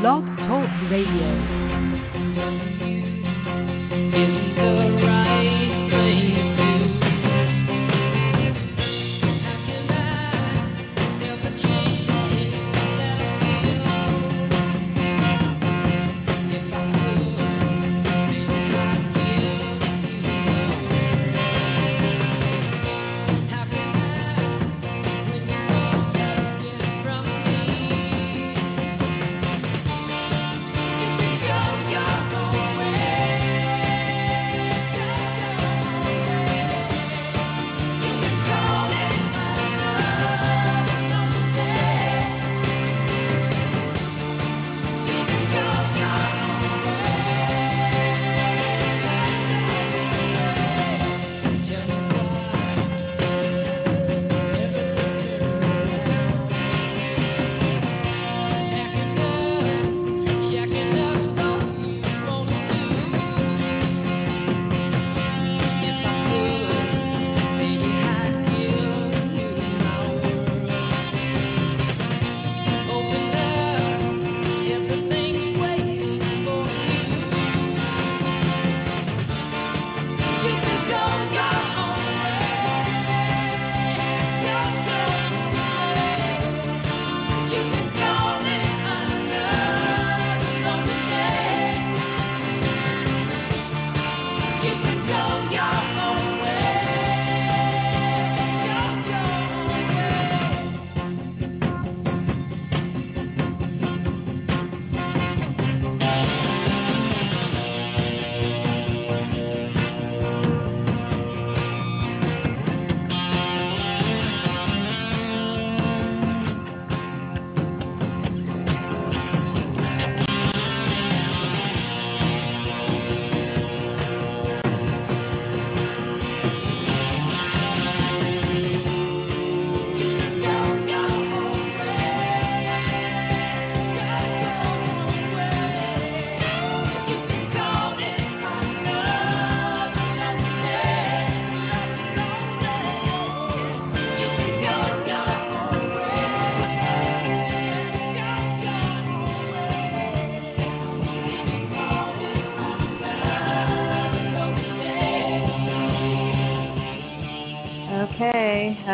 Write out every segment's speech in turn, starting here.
Blog Talk Radio.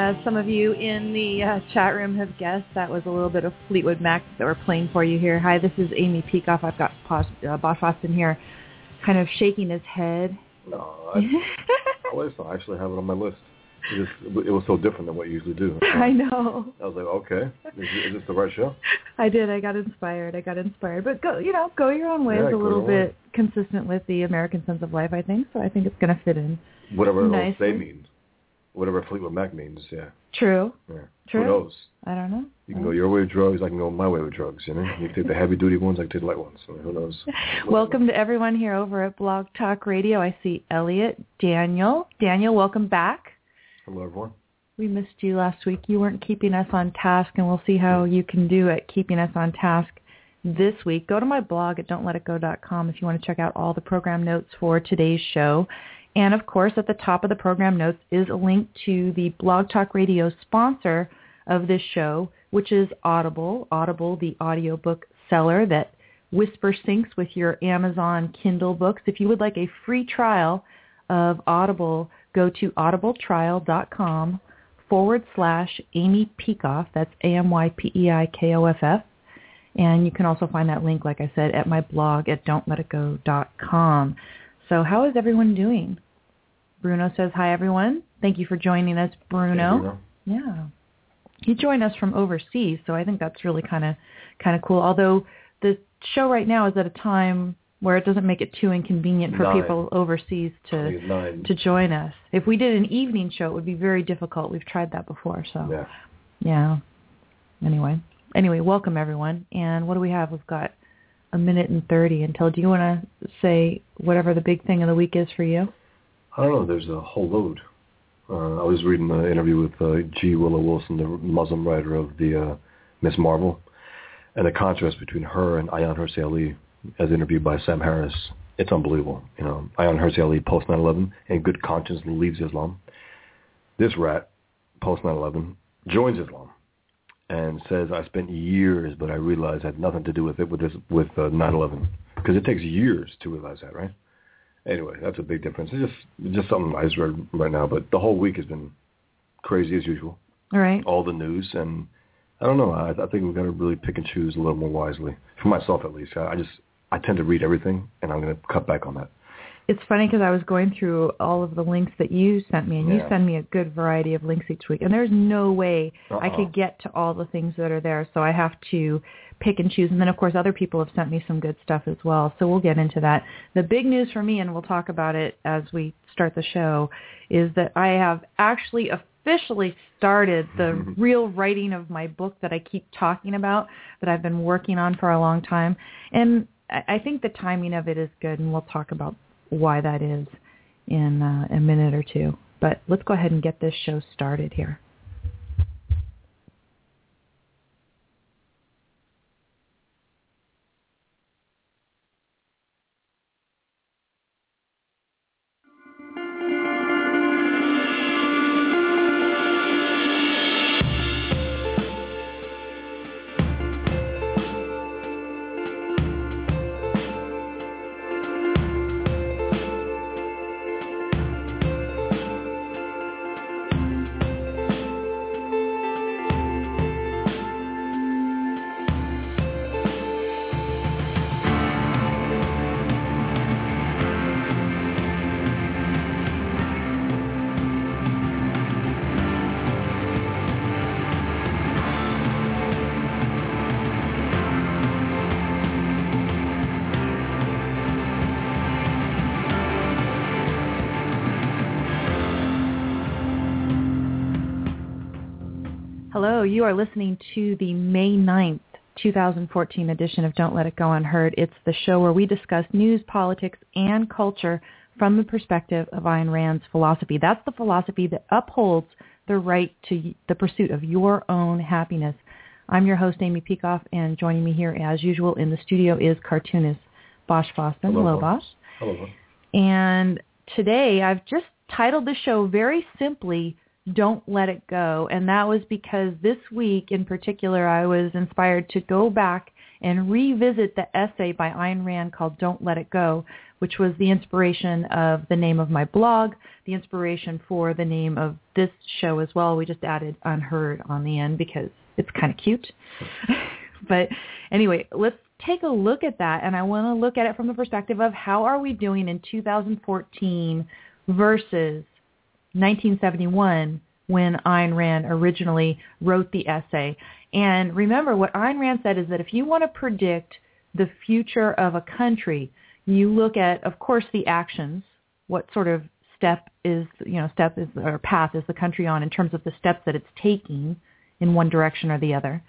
As some of you in the uh, chat room have guessed, that was a little bit of Fleetwood Mac that we're playing for you here. Hi, this is Amy Peikoff. I've got Bosch, uh, Bosch Fawstin here kind of shaking his head. No, I, I actually have it on my list. It, just, it was so different than what you usually do. I know. I was like, okay, is, is this the right show? I did. I got inspired. I got inspired. But go, you know, go your own way Yeah, is a little bit consistent with the American sense of life, I think. So I think it's going to fit in. Whatever they mean. Whatever Fleetwood Mac means, yeah. True. yeah. True. Who knows? I don't know. You can go your way with drugs, I can go my way with drugs, you know? You can take the heavy duty ones, I can take the light ones. So who knows? Welcome to everyone here over at Blog Talk Radio. I see Elliot, Daniel. Daniel, welcome back. Hello everyone. We missed you last week. You weren't keeping us on task, and we'll see how you can do at keeping us on task this week. Go to my blog at don'tletitgo.com if you want to check out all the program notes for today's show. And of course, at the top of the program notes is a link to the Blog Talk Radio sponsor of this show, which is Audible. Audible, the audiobook seller that whisper syncs with your Amazon Kindle books. If you would like a free trial of Audible, go to audibletrial.com forward slash Amy Peikoff. That's A-M-Y-P-E-I-K-O-F-F. And you can also find that link, like I said, at my blog at don'tletitgo.com. So how is everyone doing? Bruno says, hi, everyone. Thank you for joining us, Bruno. Bruno. Yeah. He joined us from overseas, so I think that's really kind of kind of cool. Although the show right now is at a time where it doesn't make it too inconvenient for Nine. people overseas to think it's nine. to join us. If we did an evening show, it would be very difficult. We've tried that before, so Yeah. yeah. Anyway, anyway, welcome everyone. And what do we have? We've got a minute and thirty until. Do you want to say whatever the big thing of the week is for you? I don't know. There's a whole load. Uh, I was reading an interview with uh, G. Willow Wilson, the Muslim writer of the uh, Ms. Marvel, and the contrast between her and Ayaan Hirsi Ali, as interviewed by Sam Harris. It's unbelievable. You know, Ayaan Hirsi Ali post 9/11 in good conscience leaves Islam. This rat post 9/11 joins Islam, and says I spent years, but I realized it had nothing to do with it with this with uh, 9/11 because it takes years to realize that, right? Anyway, that's a big difference. It's just just something I just read right now, but the whole week has been crazy as usual. All right. All the news, and I don't know. I, I think we've got to really pick and choose a little more wisely. For myself, at least, I, I just I tend to read everything, and I'm going to cut back on that. It's funny because I was going through all of the links that you sent me, and you send me a good variety of links each week, and there's no way I Uh-uh. could get to all the things that are there, so I have to pick and choose. And then, of course, other people have sent me some good stuff as well, so we'll get into that. The big news for me, and we'll talk about it as we start the show, is that I have actually officially started the real writing of my book that I keep talking about, that I've been working on for a long time. And I I think the timing of it is good, and we'll talk about why that is in uh, a minute or two. But let's go ahead and get this show started here. You are listening to the May 9th, 2014 edition of Don't Let It Go Unheard. It's the show where we discuss news, politics, and culture from the perspective of Ayn Rand's philosophy. That's the philosophy that upholds the right to the pursuit of your own happiness. I'm your host, Amy Peikoff, and joining me here, as usual, in the studio is cartoonist Bosch Fawstin. Hello, Hello, Bosch. Bosch. Hello. And today I've just titled the show very simply, Don't Let It Go. And that was because this week in particular I was inspired to go back and revisit the essay by Ayn Rand called Don't Let It Go, which was the inspiration of the name of my blog, the inspiration for the name of this show as well. We just added Unheard on the end because it's kind of cute. but anyway, let's take a look at that and I want to look at it from the perspective of how are we doing in 2014 versus 1971 when Ayn Rand originally wrote the essay. And remember what Ayn Rand said is that if you want to predict the future of a country, you look at of course the actions, what sort of step is, you know, step is or path is the country on in terms of the steps that it's taking in one direction or the other.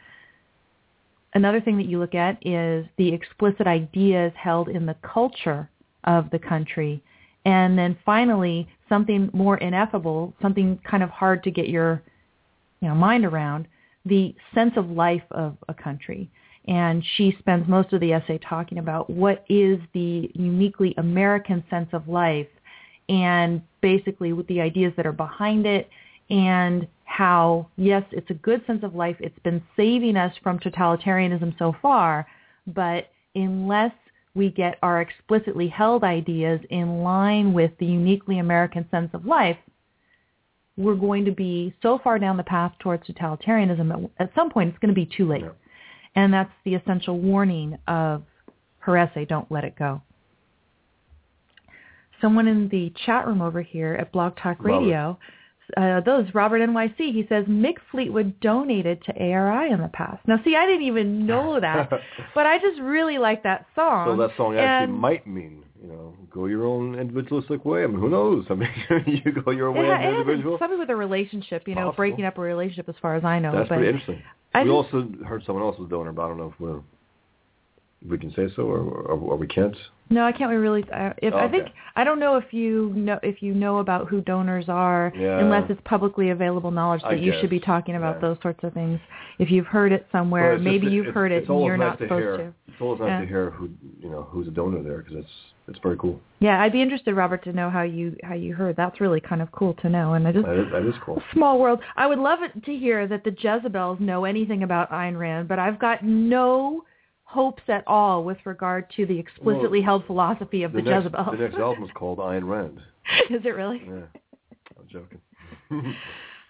Another thing that you look at is the explicit ideas held in the culture of the country. And then finally, something more ineffable, something kind of hard to get your you know, mind around, the sense of life of a country. And she spends most of the essay talking about what is the uniquely American sense of life and basically with the ideas that are behind it and how, yes, it's a good sense of life. It's been saving us from totalitarianism so far, but unless we get our explicitly held ideas in line with the uniquely American sense of life, we're going to be so far down the path towards totalitarianism that at some point it's going to be too late. Yeah. And that's the essential warning of her essay, Don't Let It Go. Someone in the chat room over here at Blog Talk. Radio, uh, those Robert NYC, he says Mick Fleetwood donated to ARI in the past. Now, see, I didn't even know that, but I just really like that song. So that song actually And- might mean, you know, go your own individualistic way. I mean, who knows? I mean, you go your way as an individual. something with a relationship, you know, Possible. breaking up a relationship as far as I know. That's but pretty interesting. I we just- also heard someone else was donor, but I don't know if we're we can say so, or, or, or we can't. No, I can't really. I, if Oh, I think. I don't know if you know if you know about who donors are, Yeah. unless it's publicly available knowledge that you should be talking about yeah. those sorts of things. If you've heard it somewhere, Well, it's just maybe you've it's- heard it and you're nice not to supposed hear, to. It's always nice Yeah. to hear who you know who's a donor there because it's it's very cool. Yeah, I'd be interested, Robert, to know how you how you heard. That's really kind of cool to know, and I just That is, that is cool. small world. I would love it to hear that the Jezebels know anything about Ayn Rand, but I've got no hopes at all with regard to the explicitly held philosophy of the, Jezebel. the next, Jezebels. The next album is called Ayn Rand. Is it really? Yeah, I'm joking.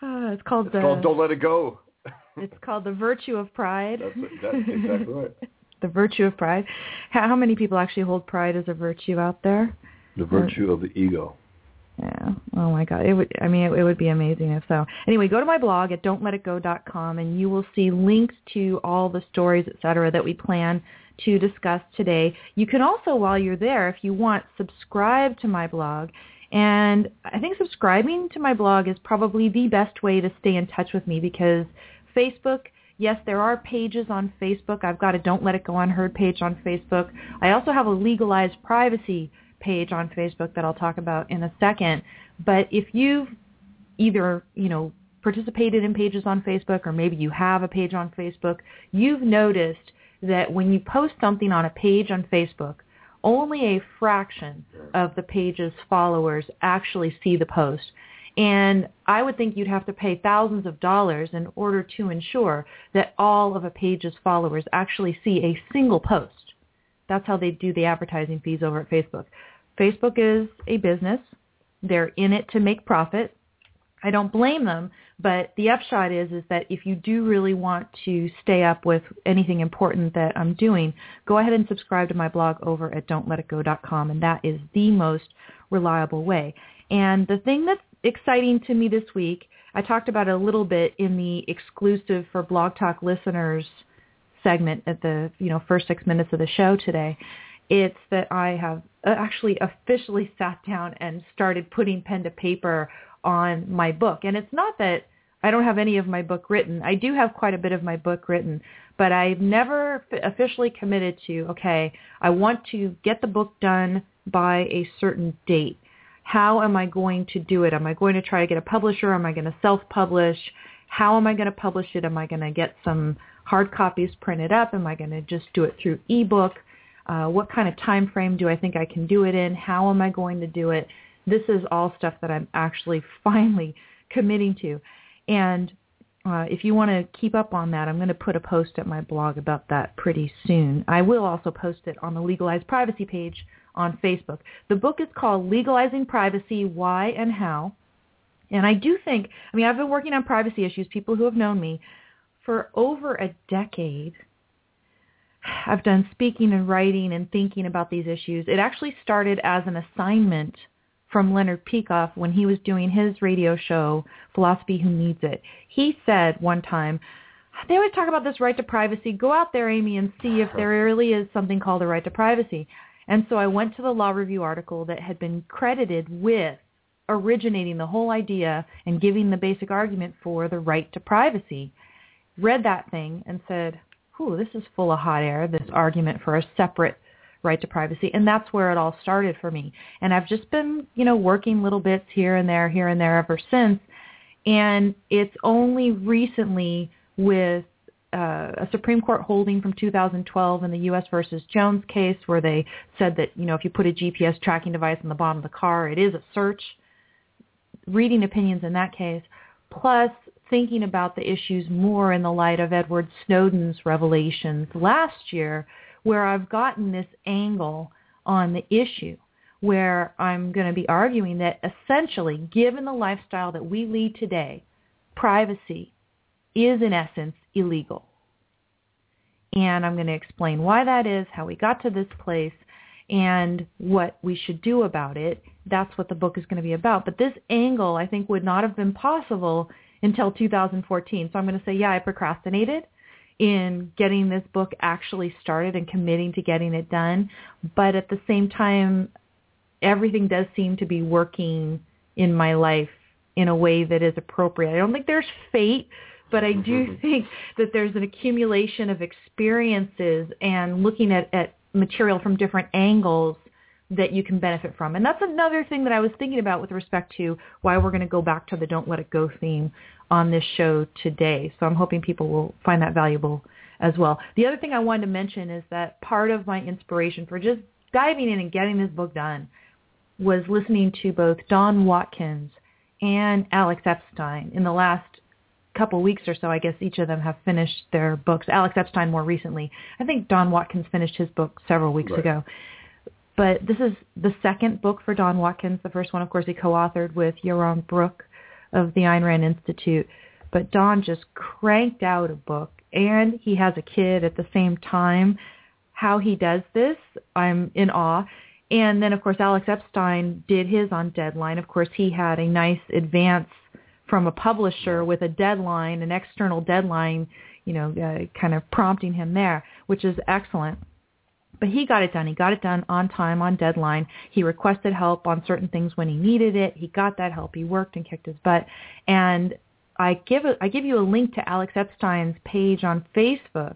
Uh, it's called it's the called Don't Let It Go. it's called the Virtue of Pride. That's that's exactly right. the Virtue of Pride. How, how many people actually hold pride as a virtue out there? The virtue of the ego. Yeah. Oh my God. It would. I mean, it, it would be amazing if so. Anyway, go to my blog at don'tletitgo.com and you will see links to all the stories, et cetera, that we plan to discuss today. You can also, while you're there, if you want, subscribe to my blog. And I think subscribing to my blog is probably the best way to stay in touch with me because Facebook, yes, there are pages on Facebook. I've got a Don't Let It Go Unheard page on Facebook. I also have a legalized privacy page on Facebook that I'll talk about in a second. But if you've either, you know, participated in pages on Facebook or maybe you have a page on Facebook, you've noticed that when you post something on a page on Facebook, only a fraction of the page's followers actually see the post. And I would think you'd have to pay thousands of dollars in order to ensure that all of a page's followers actually see a single post. That's how they do the advertising fees over at Facebook. Facebook is a business. They're in it to make profit. I don't blame them, but the upshot is is that if you do really want to stay up with anything important that I'm doing, go ahead and subscribe to my blog over at don'tletitgo.com, and that is the most reliable way. And the thing that's exciting to me this week, I talked about it a little bit in the exclusive for Blog Talk listeners segment at the you know first six minutes of the show today. It's that I have uh, actually officially sat down and started putting pen to paper on my book. And it's not that I don't have any of my book written. I do have quite a bit of my book written, but I've never officially committed to, okay, I want to get the book done by a certain date. How am I going to do it? Am I going to try to get a publisher? Am I going to self-publish? How am I going to publish it? Am I going to get some hard copies printed up? Am I going to just do it through ebook? Uh, what kind of time frame do I think I can do it in? How am I going to do it? This is all stuff that I'm actually finally committing to. And uh, if you want to keep up on that, I'm going to put a post at my blog about that pretty soon. I will also post it on the Legalized Privacy page on Facebook. The book is called Legalizing Privacy, Why and How. And I do think, I mean, I've been working on privacy issues, people who have known me, for over a decade. I've done speaking and writing and thinking about these issues. It actually started as an assignment from Leonard Peikoff when he was doing his radio show, Philosophy Who Needs It. He said one time, they always talk about this right to privacy. Go out there, Amy, and see if there really is something called a right to privacy. And so I went to the law review article that had been credited with originating the whole idea and giving the basic argument for the right to privacy. Read that thing and said, whew, this is full of hot air, this argument for a separate right to privacy. And that's where it all started for me. And I've just been, you know, working little bits here and there, here and there ever since. And it's only recently with uh, a Supreme Court holding from 2012 in the U.S. versus Jones case where they said that, you know, if you put a GPS tracking device on the bottom of the car, it is a search. Reading opinions in that case, plus thinking about the issues more in the light of Edward Snowden's revelations last year, where I've gotten this angle on the issue where I'm going to be arguing that essentially, given the lifestyle that we lead today, privacy is in essence illegal. And I'm going to explain why that is, how we got to this place, and what we should do about it. That's what the book is going to be about. But this angle, I think, would not have been possible until 2014. So I'm going to say, yeah, I procrastinated in getting this book actually started and committing to getting it done. But at the same time, everything does seem to be working in my life in a way that is appropriate. I don't think there's fate but I do mm-hmm. think that there's an accumulation of experiences and looking at, at material from different angles that you can benefit from. And that's another thing that I was thinking about with respect to why we're going to go back to the Don't Let It Go theme on this show today. So I'm hoping people will find that valuable as well. The other thing I wanted to mention is that part of my inspiration for just diving in and getting this book done was listening to both Don Watkins and Alex Epstein in the last couple weeks or so. I guess each of them have finished their books. Alex Epstein more recently. I think Don Watkins finished his book several weeks Right. ago. But this is the second book for Don Watkins. The first one, of course, he co-authored with Yaron Brook of the Ayn Rand Institute. But Don just cranked out a book, and he has a kid at the same time. How he does this, I'm in awe. And then, of course, Alex Epstein did his on deadline. Of course, he had a nice advance from a publisher with a deadline, an external deadline, you know, uh, kind of prompting him there, which is excellent. But he got it done. He got it done on time, on deadline. He requested help on certain things when he needed it. He got that help. He worked and kicked his butt. And I give a, I give you a link to Alex Epstein's page on Facebook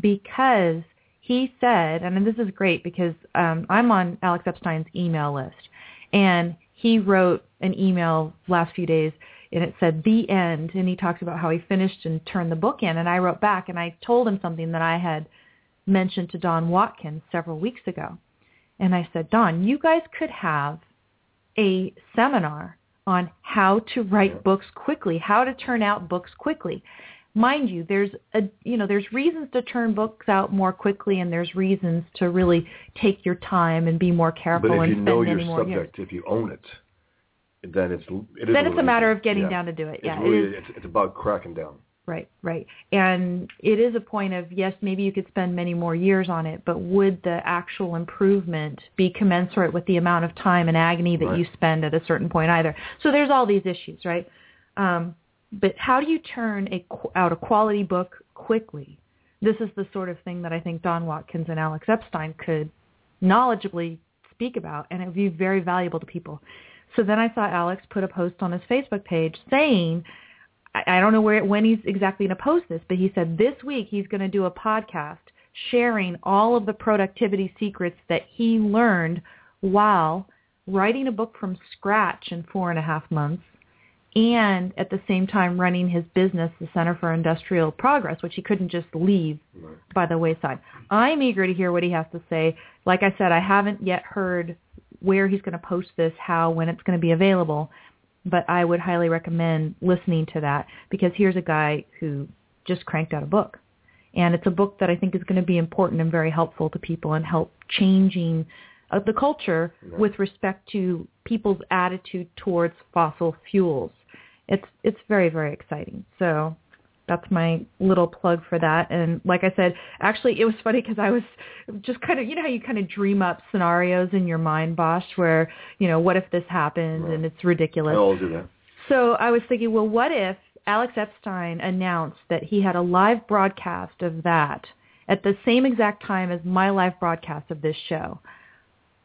because he said, and this is great because um, I'm on Alex Epstein's email list, and he wrote an email last few days and it said the end and he talks about how he finished and turned the book in and I wrote back and I told him something that I had mentioned to Don Watkins several weeks ago. And I said, Don, you guys could have a seminar on how to write books quickly, how to turn out books quickly. Mind you, there's a you know, there's reasons to turn books out more quickly and there's reasons to really take your time and be more careful But if and you spend know your more years. subject, if you own it, then it's it is Then it's a matter of getting Yeah. down to do it. Yeah, it really, is. it's, it's about cracking down. Right, right. And it is a point of, yes, maybe you could spend many more years on it, but would the actual improvement be commensurate with the amount of time and agony that Right. you spend at a certain point either? So there's all these issues, right? Um, but how do you turn a, out a quality book quickly? This is the sort of thing that I think Don Watkins and Alex Epstein could knowledgeably speak about, and it would be very valuable to people. So then I saw Alex put a post on his Facebook page saying, I I don't know where when he's exactly going to post this, but he said this week he's going to do a podcast sharing all of the productivity secrets that he learned while writing a book from scratch in four and a half months and at the same time running his business, the Center for Industrial Progress, which he couldn't just leave by the wayside. I'm eager to hear what he has to say. Like I said, I haven't yet heard where he's going to post this, how, when it's going to be available, but I would highly recommend listening to that because here's a guy who just cranked out a book. And it's a book that I think is going to be important and very helpful to people and help changing uh, the culture with respect to people's attitude towards fossil fuels. It's it's very very exciting. So that's my little plug for that. And like I said, actually it was funny because I was just kind of, you know how you kind of dream up scenarios in your mind, Bosch, where, you know, what if this happened and it's ridiculous. I all do that. So I was thinking, well, what if Alex Epstein announced that he had a live broadcast of that at the same exact time as my live broadcast of this show?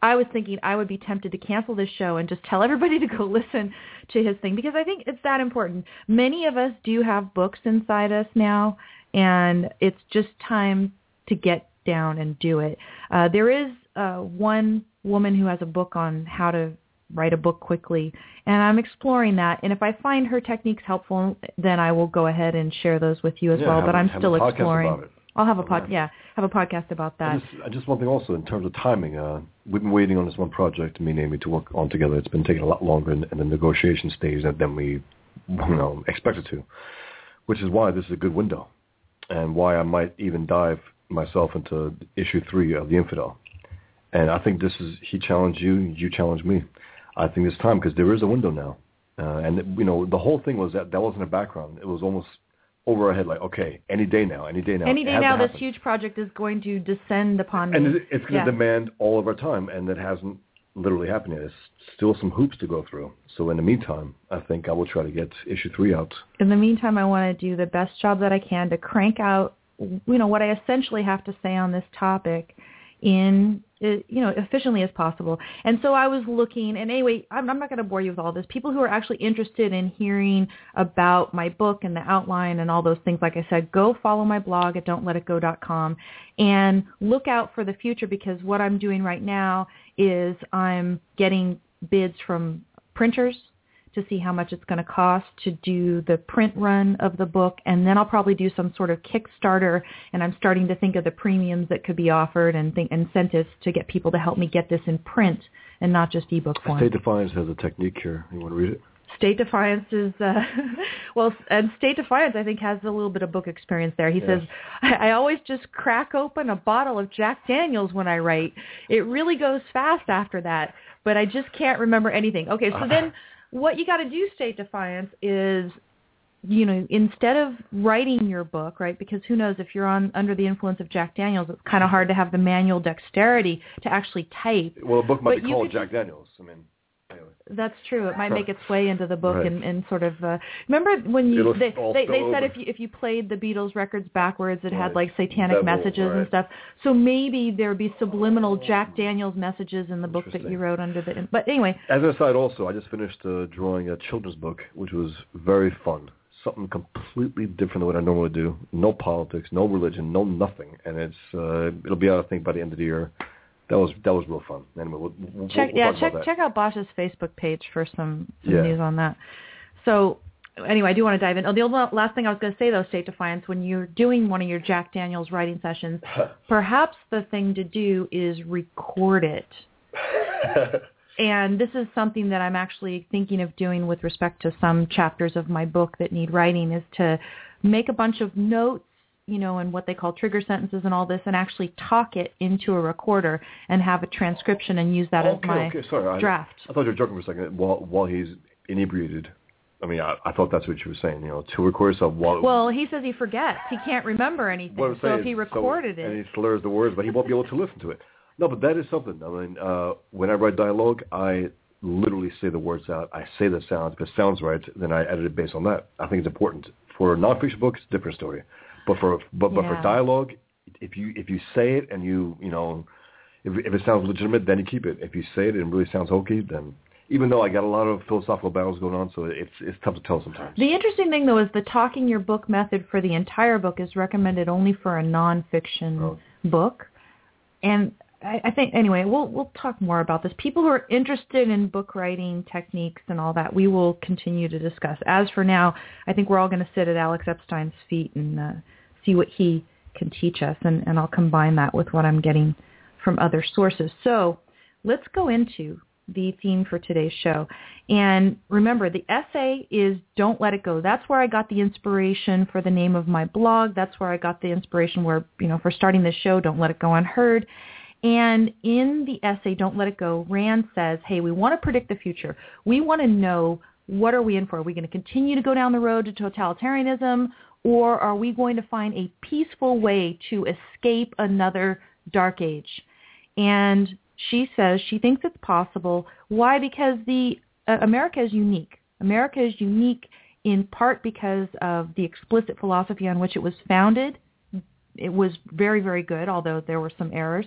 I was thinking I would be tempted to cancel this show and just tell everybody to go listen to his thing because I think it's that important. Many of us do have books inside us now, and it's just time to get down and do it. Uh, there is uh, one woman who has a book on how to write a book quickly, and I'm exploring that. And if I find her techniques helpful, then I will go ahead and share those with you as Yeah, well. but a- I'm still exploring. I'll have a pod, yeah, have a podcast about that. I just, just one thing also in terms of timing. Uh, we've been waiting on this one project, me and Amy, to work on together. It's been taking a lot longer in, in the negotiation stage than, than we, you know, expected to, which is why this is a good window, and why I might even dive myself into issue three of the Infidel. And I think this is he challenged you, you challenged me. I think it's time because there is a window now, uh, and you know the whole thing was that that wasn't a background. It was almost over our head, like okay, any day now, any day now. Any day now, this huge project is going to descend upon me. And it- it's going Yeah. to demand all of our time, and that hasn't literally happened yet. There's still some hoops to go through. So in the meantime, I think I will try to get issue three out. in the meantime, I want to do the best job that I can to crank out, you know, what I essentially have to say on this topic in uh, you know efficiently as possible. And so I was looking, and anyway, I'm, I'm not going to bore you with all this. People who are actually interested in hearing about my book and the outline and all those things, like I said, go follow my blog at don'tletitgo.com and look out for the future because what I'm doing right now is I'm getting bids from printers to see how much it's going to cost to do the print run of the book and then I'll probably do some sort of Kickstarter and I'm starting to think of the premiums that could be offered and think incentives to get people to help me get this in print and not just ebook form. State Defiance has a technique here. You want to read it? State Defiance is uh, well, and State Defiance I think has a little bit of book experience there. He Yes. says, I, "I always just crack open a bottle of Jack Daniels when I write. It really goes fast after that, but I just can't remember anything." Okay, so then what you got to do, State Defiance, is you know instead of writing your book, right? Because who knows if you're on under the influence of Jack Daniels, it's kind of hard to have the manual dexterity to actually type. Well, a book might But be called could Jack Daniels. I mean. That's true. It might make its way into the book Right. and, and sort of uh, remember when you they they, they said if you if you played the Beatles records backwards, it had like satanic Devil, messages and stuff. So maybe there would be subliminal Jack Daniels messages in the book that you wrote under the. But anyway, As an aside, also, I just finished uh, drawing a children's book, which was very fun. Something completely different than what I normally do. No politics, no religion, no nothing, and it's uh, it'll be out I think by the end of the year. That was that was real fun. Anyway, we'll, we'll, check we'll yeah check check out Bosch's Facebook page for some, some Yeah. news on that. So anyway, I do want to dive in. Oh, the last thing I was going to say though, State Defiance, when you're doing one of your Jack Daniels writing sessions, perhaps the thing to do is record it. And this is something that I'm actually thinking of doing with respect to some chapters of my book that need writing is to make a bunch of notes, you know, and what they call trigger sentences and all this and actually talk it into a recorder and have a transcription and use that as my okay, sorry. I, draft. I thought you were joking for a second. While while he's inebriated, I mean, I, I thought that's what you were saying. You know, to record yourself while. Well, he says he forgets. He can't remember anything. what I'm So if he recorded and it, and he slurs the words, but he won't be able to listen to it. No, but that is something. I mean, uh, when I write dialogue, I literally say the words out. I say the sounds. If it sounds right, then I edit it based on that. I think it's important. For a nonfiction book, it's a different story. But for but, but for dialogue, if you if you say it and you you know, if if it sounds legitimate, then you keep it. If you say it and it really sounds hokey, then even though I got a lot of philosophical battles going on, so it's it's tough to tell sometimes. The interesting thing, though, is the talking your book method for the entire book is recommended only for a nonfiction Oh. book. And I, I think, anyway, we'll we'll talk more about this. People who are interested in book writing techniques and all that, we will continue to discuss. As for now, I think we're all going to sit at Alex Epstein's feet and uh, see what he can teach us, and, and I'll combine that with what I'm getting from other sources. So let's go into the theme for today's show. And remember, the essay is Don't Let It Go. That's where I got the inspiration for the name of my blog. That's where I got the inspiration where, you know, for starting this show, Don't Let It Go Unheard. And in the essay, Don't Let It Go, Rand says, hey, we want to predict the future. We want to know what are we in for? Are we going to continue to go down the road to totalitarianism or are we going to find a peaceful way to escape another dark age? And she says she thinks it's possible. Why? Because the uh, America is unique. America is unique in part because of the explicit philosophy on which it was founded. It was very, very good, although there were some errors.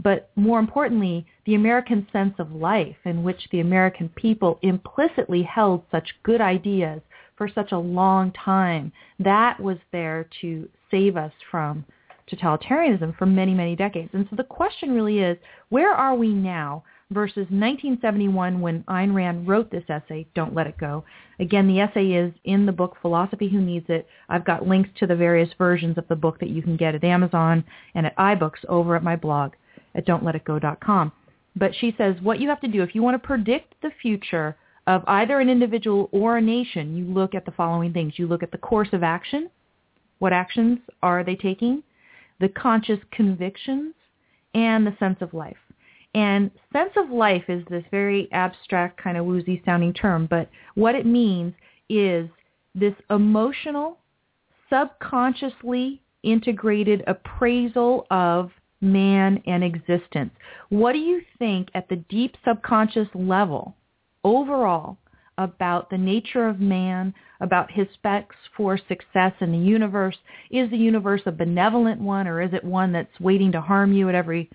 But more importantly, the American sense of life in which the American people implicitly held such good ideas for such a long time, that was there to save us from totalitarianism for many, many decades. And so the question really is, where are we now versus 1971 when Ayn Rand wrote this essay, Don't Let It Go? Again, the essay is in the book Philosophy Who Needs It. I've got links to the various versions of the book that you can get at Amazon and at iBooks over at my blog at don'tletitgo.com. But she says what you have to do if you want to predict the future of either an individual or a nation, you look at the following things. You look at the course of action. What actions are they taking? the conscious convictions, and the sense of life. And sense of life is this very abstract kind of woozy sounding term, but what it means is this emotional, subconsciously integrated appraisal of man and existence. What do you think at the deep subconscious level overall about the nature of man, about his specs for success in the universe. Is the universe a benevolent one or is it one that's waiting to harm you at every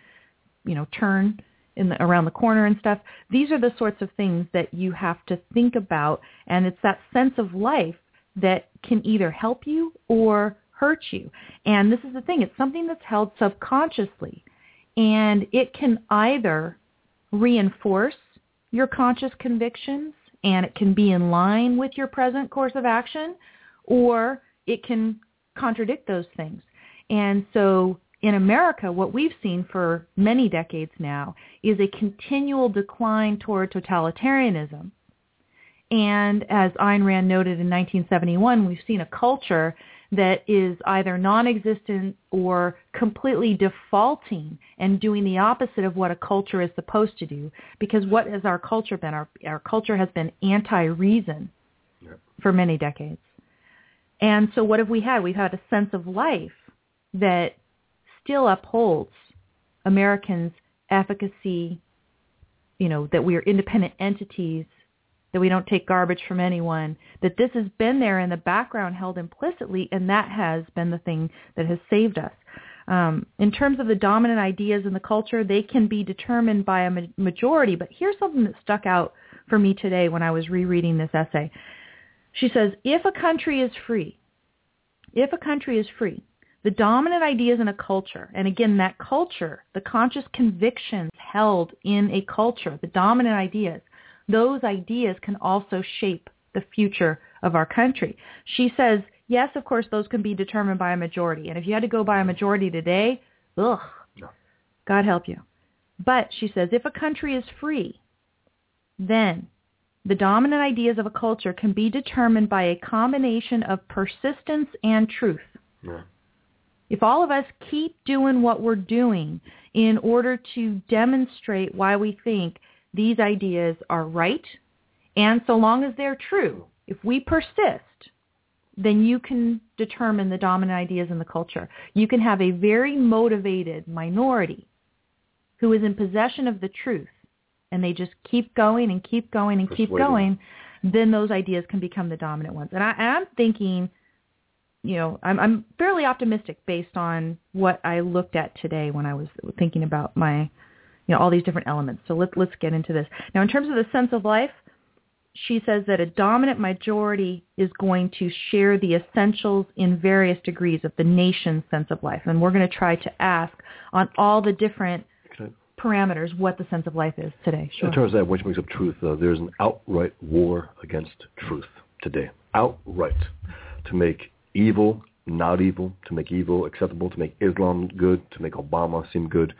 you know, turn in the, around the corner and stuff. These are the sorts of things that you have to think about, and it's that sense of life that can either help you or hurt you. And this is the thing, it's something that's held subconsciously. And it can either reinforce your conscious convictions and it can be in line with your present course of action or it can contradict those things. And so in America, what we've seen for many decades now is a continual decline toward totalitarianism. And as Ayn Rand noted in 1971, we've seen a culture that is either non-existent or completely defaulting and doing the opposite of what a culture is supposed to do. Because what has our culture been? Our, our culture has been anti-reason Yep. for many decades. And so what have we had? We've had a sense of life that still upholds Americans' efficacy, you know, that we are independent entities, that we don't take garbage from anyone, that this has been there in the background held implicitly, and that has been the thing that has saved us. Um, in terms of the dominant ideas in the culture, they can be determined by a ma- majority, but here's something that stuck out for me today when I was rereading this essay. She says, if a country is free, if a country is free, the dominant ideas in a culture, and again, that culture, the conscious convictions held in a culture, the dominant ideas, those ideas can also shape the future of our country. She says, yes, of course, those can be determined by a majority. And if you had to go by a majority today, ugh, No. God help you. But she says, if a country is free, then the dominant ideas of a culture can be determined by a combination of persistence and truth. Yeah. If all of us keep doing what we're doing in order to demonstrate why we think these ideas are right, and so long as they're true, if we persist, then you can determine the dominant ideas in the culture. You can have a very motivated minority who is in possession of the truth, and they just keep going and keep going and keep going, then those ideas can become the dominant ones. And I, I'm thinking, you know, I'm, I'm fairly optimistic based on what I looked at today when I was thinking about my, you know, all these different elements. So let's let's get into this now. In terms of the sense of life, she says that a dominant majority is going to share the essentials in various degrees of the nation's sense of life, and we're going to try to ask on all the different parameters what the sense of life is today. Sure. In terms of that, which makes up truth, uh, there's an outright war against truth today. Outright. To make evil not evil, to make evil acceptable, to make Islam good, to make Obama seem good.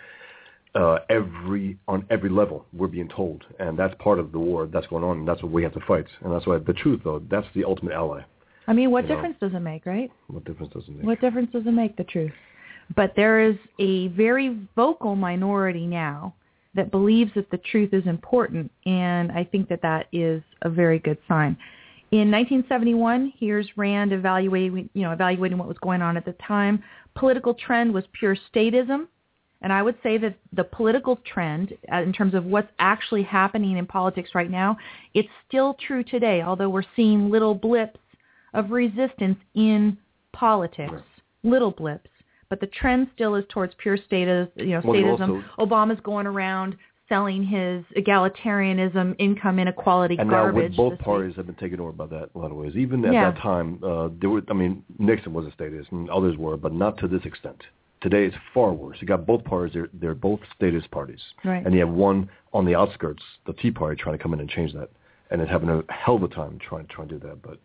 Uh, every on every level, we're being told, and that's part of the war that's going on, and that's what we have to fight. And that's why the truth, though, that's the ultimate ally. I mean, what you know. difference does it make, right? What difference does it make? What difference does it make, the truth? But there is a very vocal minority now that believes that the truth is important, and I think that that is a very good sign. In 1971, here's Rand evaluating, you know, evaluating what was going on at the time. Political trend was pure statism, and I would say that the political trend, uh, in terms of what's actually happening in politics right now, it's still true today, although we're seeing little blips of resistance in politics, Right. little blips. But the trend still is towards pure status, you know, Well, statism. also- Obama's going around selling his egalitarianism, income inequality and now garbage. with both this week. parties have been taken over by that in a lot of ways. Even at Yeah. that time, uh, there were. I mean, Nixon was a statist, and others were, but not to this extent. Today, it's far worse. You got both parties; they're they're both statist parties, Right. and you have one on the outskirts, the Tea Party, trying to come in and change that, and it's having a hell of a time trying trying to do that. But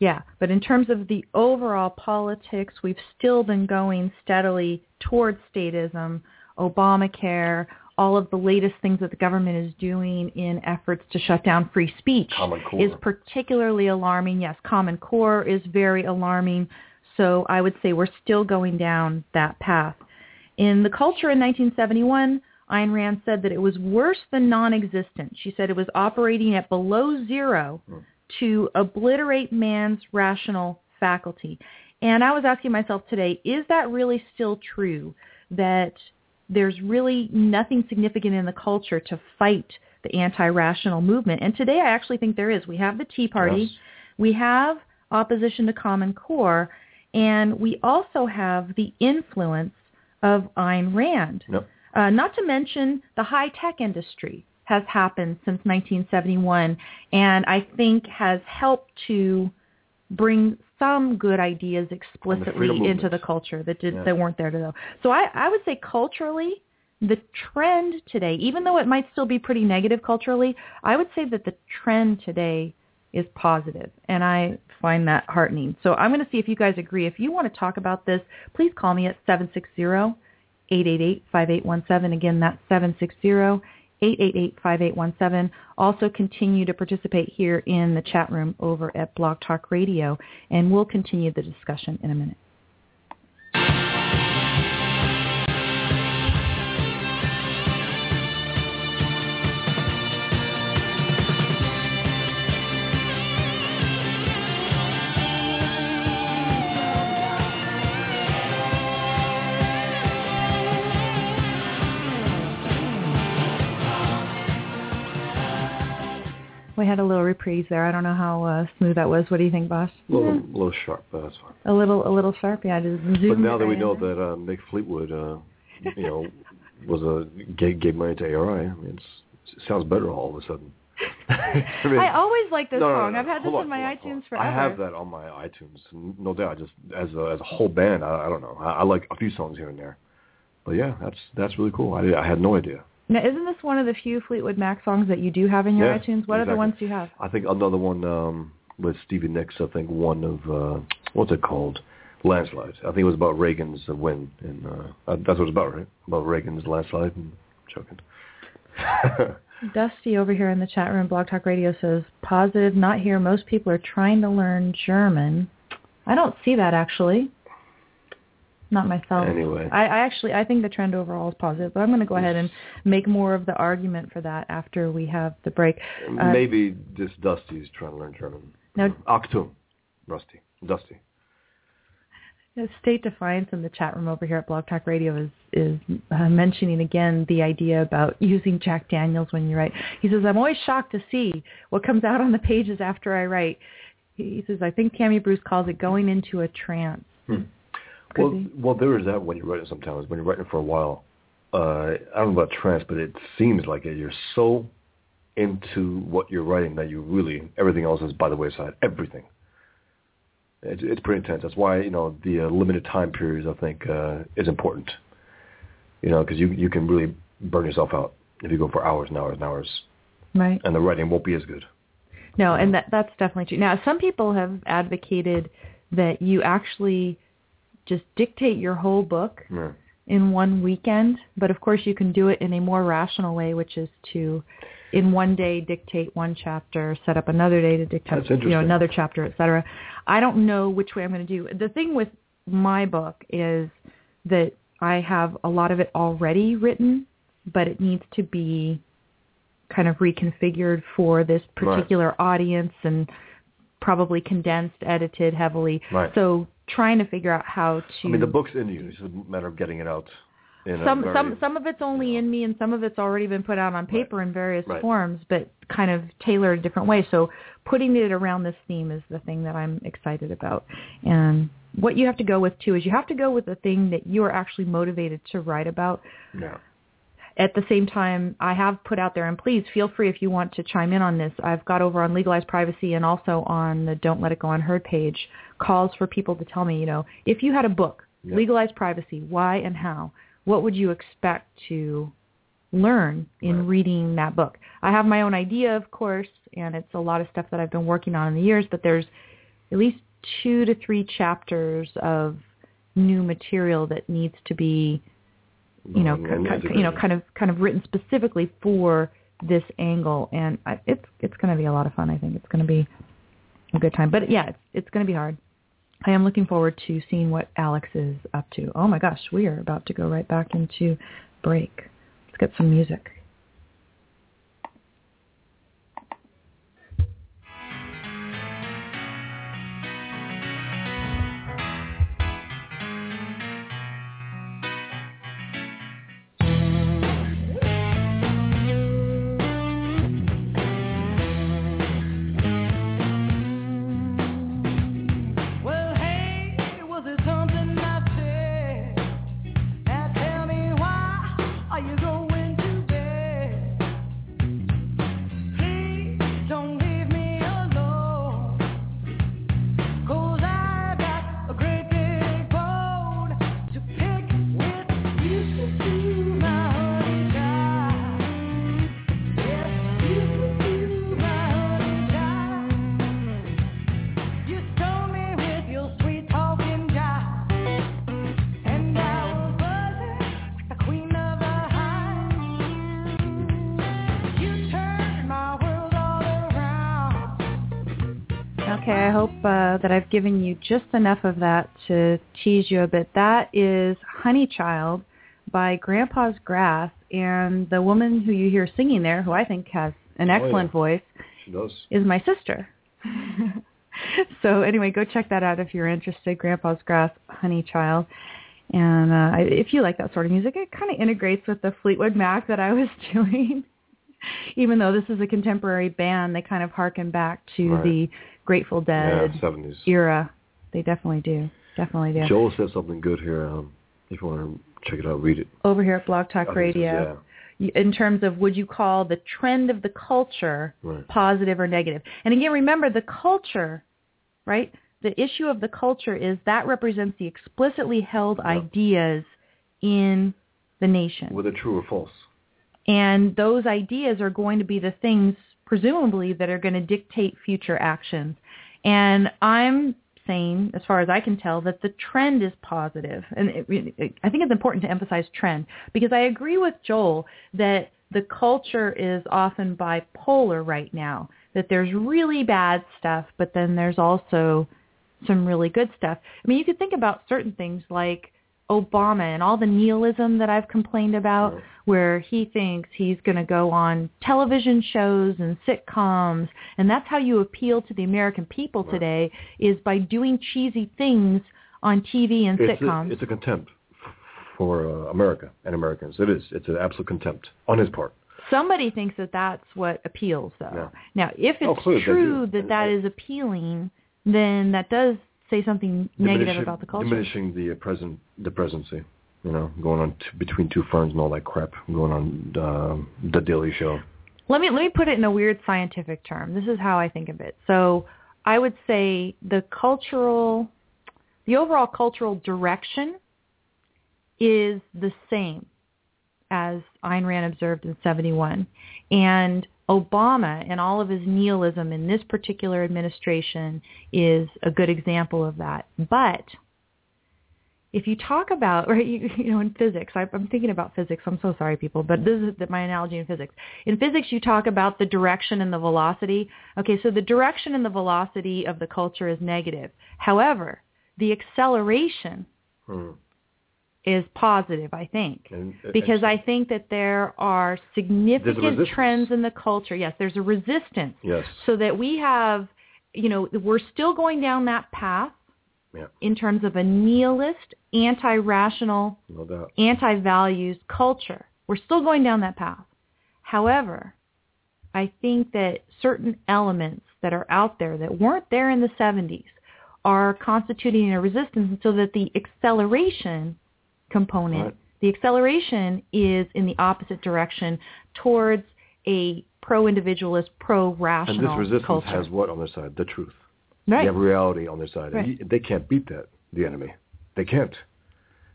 Yeah, but in terms of the overall politics, we've still been going steadily towards statism, Obamacare, all of the latest things that the government is doing in efforts to shut down free speech is particularly alarming. Yes, Common Core is very alarming. So I would say we're still going down that path. In the culture in 1971, Ayn Rand said that it was worse than non-existent. She said it was operating at below zero hmm. to obliterate man's rational faculty. And I was asking myself today, is that really still true that there's really nothing significant in the culture to fight the anti-rational movement? And today I actually think there is. We have the Tea Party. Yes. We have opposition to Common Core. And we also have the influence of Ayn Rand. no, Uh, not to mention the high tech industry has happened since 1971 and I think has helped to bring some good ideas explicitly freedom into the culture that did, Yeah. that weren't there to though. So I, I would say culturally, the trend today, even though it might still be pretty negative culturally, I would say that the trend today is positive, and I find that heartening. So I'm going to see if you guys agree. If you want to talk about this, please call me at 760-888-5817. Again, that's 760-888-5817. Also continue to participate here in the chat room over at Blog Talk Radio, and we'll continue the discussion in a minute. We had a little reprise there. I don't know how uh, smooth that was. What do you think, Bosch? A little, a little sharp, but that's fine. A little, a little sharp. Yeah, just But now that we know there. that uh, Mick Fleetwood, uh, you know, was a gave, gave money to ARI, I mean, it's, it sounds better all of a sudden. I, mean, I always like this no, no, song. no, I've had this hold on, my on, iTunes forever. I have that on my iTunes, no doubt. Just as a as a whole band, I, I don't know. I, I like a few songs here and there, but yeah, that's that's really cool. I I had no idea. Now, isn't this one of the few Fleetwood Mac songs that you do have in your Yeah, iTunes? What are the exactly. ones you have? I think another one um, with Stevie Nicks. I think one of uh, what's it called? Landslide. I think it was about Reagan's win, and uh, uh, that's what it's about, right? About Reagan's landslide. And joking. Dusty over here in the chat room, Blog Talk Radio says, positive, not here. Most people are trying to learn German. I don't see that actually. Not myself. Anyway. I, I actually, I think the trend overall is positive, but I'm going to go ahead and make more of the argument for that after we have the break. Uh, Maybe this Dusty is trying to learn German. No. Achtung, Rusty, Dusty. State Defiance in the chat room over here at Blog Talk Radio is is uh, mentioning again the idea about using Jack Daniels when you write. He says, "I'm always shocked to see what comes out on the pages after I write." He says, "I think Tammy Bruce calls it going into a trance." Could Well, be. well, there is that when you're writing sometimes. When you're writing for a while, uh, I don't know about trance, but it seems like it. You're so into what you're writing that you really everything else is by the wayside. Everything. It's, it's pretty intense. That's why you know the uh, limited time periods I think uh, is important. You know, because you you can really burn yourself out if you go for hours and hours and hours, Right. and the writing won't be as good. No, and that that's definitely true. Now, some people have advocated that you actually just dictate your whole book Yeah. in one weekend, but of course you can do it in a more rational way, which is to in one day dictate one chapter, set up another day to dictate you know another chapter, etc. I don't know which way I'm going to do. The thing with my book is that I have a lot of it already written, but it needs to be kind of reconfigured for this Right. particular audience and probably condensed, edited heavily. Right. So trying to figure out how to I mean, the book's in you. It's a matter of getting it out. In some very, some some of it's only in me and some of it's already been put out on paper in various Right. forms but kind of tailored a different way so putting it around this theme is the thing that i'm excited about and what you have to go with too is you have to go with the thing that you are actually motivated to write about Yeah. At the same time, I have put out there, and please feel free if you want to chime in on this. I've got over on Legalized Privacy and also on the Don't Let It Go Unheard page calls for people to tell me, you know, if you had a book, Yeah. Legalized Privacy, why and how, what would you expect to learn in Right. reading that book? I have my own idea, of course, and it's a lot of stuff that I've been working on in the years, but there's at least two to three chapters of new material that needs to be you know, Um, ki- and ki- integrated. you know, kind of kind of written specifically for this angle, and I, it's it's going to be a lot of fun. I think it's going to be a good time. But yeah, it's it's going to be hard. I am looking forward to seeing what Alex is up to. Oh my gosh, we are about to go right back into break. Let's get some music. That I've given you just enough of that to tease you a bit. That is Honey Child by Grandpa's Grass, and the woman who you hear singing there, who I think has an Oh, excellent yeah. voice, is my sister. so anyway, go check that out if you're interested. Grandpa's Grass, Honey Child. And uh, I- if you like that sort of music, it kind of integrates with the Fleetwood Mac that I was doing. Even though this is a contemporary band, they kind of harken back to Right. the Grateful Dead Yeah, 70s. era. They definitely do. Definitely do. Joel said something good here. Um, if you want to check it out, read it. Over here at Blog Talk think says, Radio, in terms of would you call the trend of the culture right. positive or negative. And again, remember the culture, right? The issue of the culture is that represents the explicitly held Yep. ideas in the nation. Whether true or false. And those ideas are going to be the things, presumably, that are going to dictate future actions. And I'm saying, as far as I can tell, that the trend is positive. And it, it, I think it's important to emphasize trend because I agree with Joel that the culture is often bipolar right now, that there's really bad stuff, but then there's also some really good stuff. I mean, you could think about certain things like Obama and all the nihilism that I've complained about, where he thinks he's going to go on television shows and sitcoms, and that's how you appeal to the American people today is by doing cheesy things on TV and It's a, sitcoms. it's a contempt for uh, America and Americans. It is. It's an absolute contempt on his part. Somebody thinks that that's what appeals, though. Yeah. Now, if Oh, it's they true that that is appealing, then that does say something negative about the culture. Diminishing the uh, present, the presidency. You know, going on t- between two ferns and all that crap. Going on uh, the Daily Show. Let me let me put it in a weird scientific term. This is how I think of it. So I would say the cultural, the overall cultural direction is the same as Ayn Rand observed in 71. And Obama and all of his nihilism in this particular administration is a good example of that. But if you talk about, right, you, you know, in physics, I, I'm thinking about physics. I'm so sorry, people, but this is my analogy in physics. In physics, you talk about the direction and the velocity. Okay, so the direction and the velocity of the culture is negative. However, the acceleration Hmm. Is positive, I think. And, Because I think that there are significant trends in the culture. Yes, there's a resistance yes, so that we have, you know, we're still going down that path Yeah. in terms of a nihilist, anti-rational, no doubt. anti-values culture. We're still going down that path. However, I think that certain elements that are out there that weren't there in the 70s are constituting a resistance so that the acceleration component, Right. the acceleration is in the opposite direction towards a pro-individualist, pro-rational this resistance culture. has what on their side? The truth. right. They have reality on their side. Right. They can't beat that, the enemy. They can't.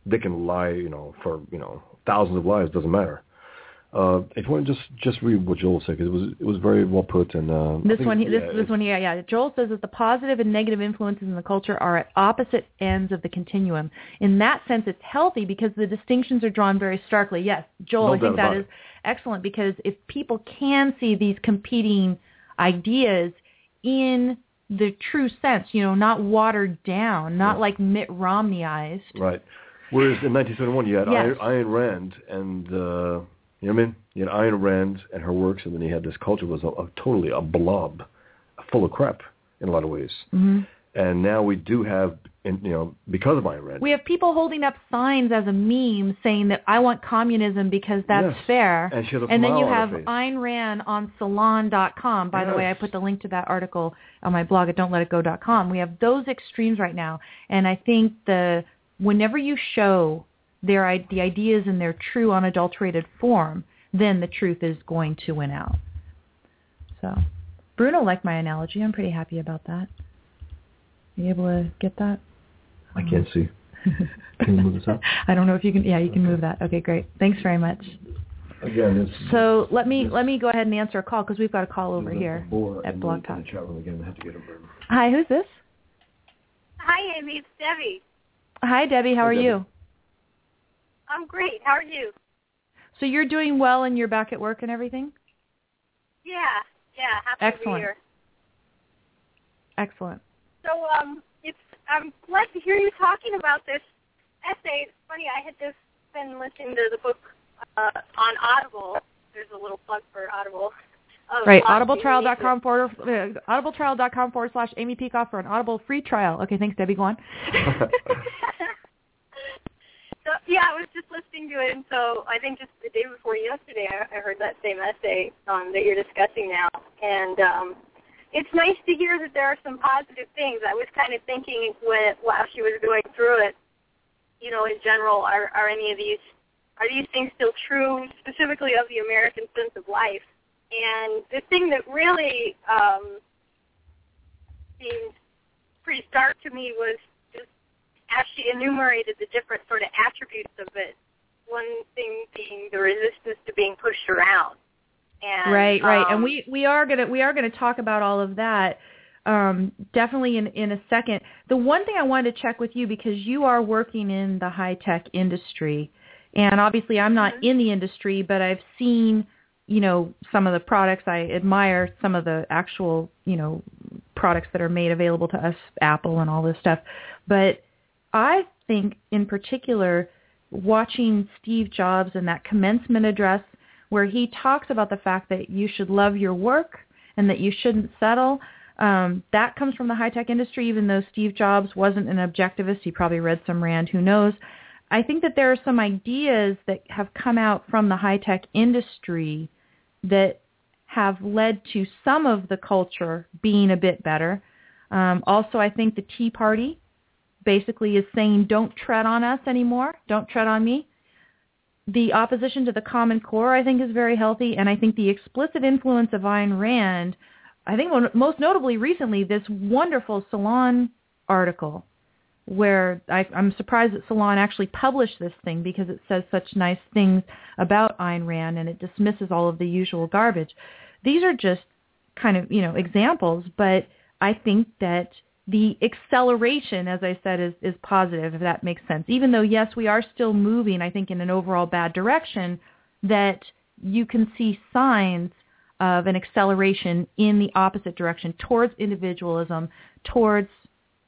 They can lie, you know, for, you know, thousands of lives, doesn't matter. Uh, if you want to just, just read what Joel said, because it was, it was very well put. And uh, This one, he- this yeah, this one here, yeah. Joel says that the positive and negative influences in the culture are at opposite ends of the continuum. In that sense, it's healthy because the distinctions are drawn very starkly. Yes, Joel, No I think that is is excellent because if people can see these competing ideas in the true sense, you know, not watered down, not Yeah. like Mitt Romneyized. Right. Whereas in 1971, you had Yes. Ayn Rand, and uh, you know what I mean. You had Ayn Rand and her works, and then you had this culture was a, a totally a blob, full of crap in a lot of ways. hmm And now we do have, in, you know, because of Ayn Rand. We have people holding up signs as a meme saying that I want communism because that's Yes. fair. and she has a And then you have. Ayn Rand on salon.com. By the way, I put the link to that article on my blog at don'tletitgo.com. We have those extremes right now. And I think the whenever you show their i- the ideas in their true unadulterated form, then the truth is going to win out. So, Bruno liked my analogy. I'm pretty happy about that. Are you able to get that? I can't see. Can you move this up? I don't know if you can. Yeah, you can move that. Okay, great. Thanks very much. Again, it's So let me let me go ahead and answer a call because we've got a call over here at in Blog Talk. Chat room again, I had to get a. Hi, who's this? Hi, Amy. It's Debbie. Hi, Debbie. How Hi, are Debbie. you? I'm great. How are you? So you're doing well and you're back at work and everything? Yeah, yeah. Happy Excellent. New Year. Excellent. So um, it's I'm glad to hear you talking about this essay. It's funny. I had just been listening to the book uh, on Audible. There's a little plug for Audible. of Right, Lost audibletrial.com forward, uh, audibletrial.com forward slash Amy Peikoff for an Audible free trial. Okay, thanks, Debbie. Go on. so yeah, I was just listening to it, and so I think just the day before yesterday, I, heard that same essay um, that you're discussing now, and um, it's nice to hear that there are some positive things. I was kind of thinking when while she was going through it, you know, in general, are are any of these are these things still true, specifically of the American sense of life? And the thing that really um, seemed pretty stark to me was as she enumerated the different sort of attributes of it. One thing being the resistance to being pushed around. And, right, right. um, and we we are gonna we are gonna talk about all of that. Um, definitely in in a second. The one thing I wanted to check with you because you are working in the high tech industry, and obviously I'm not Mhm. in the industry, but I've seen you know some of the products. I admire some of the actual you know products that are made available to us, Apple and all this stuff. But I think in particular, watching Steve Jobs and that commencement address where he talks about the fact that you should love your work and that you shouldn't settle. Um, that comes from the high tech industry, even though Steve Jobs wasn't an objectivist. He probably read some Rand, who knows. I think that there are some ideas that have come out from the high tech industry that have led to some of the culture being a bit better. Um, also, I think the Tea Party basically is saying, don't tread on us anymore. Don't tread on me the opposition to the Common Core, I think, is very healthy, and I think the explicit influence of Ayn Rand, I think most notably recently, this wonderful Salon article where I, I'm surprised that Salon actually published this thing because it says such nice things about Ayn Rand and it dismisses all of the usual garbage. These are just kind of, you know, examples, but I think that the acceleration, as I said, is, is positive, if that makes sense. Even though, yes, we are still moving, I think, in an overall bad direction, that you can see signs of an acceleration in the opposite direction towards individualism, towards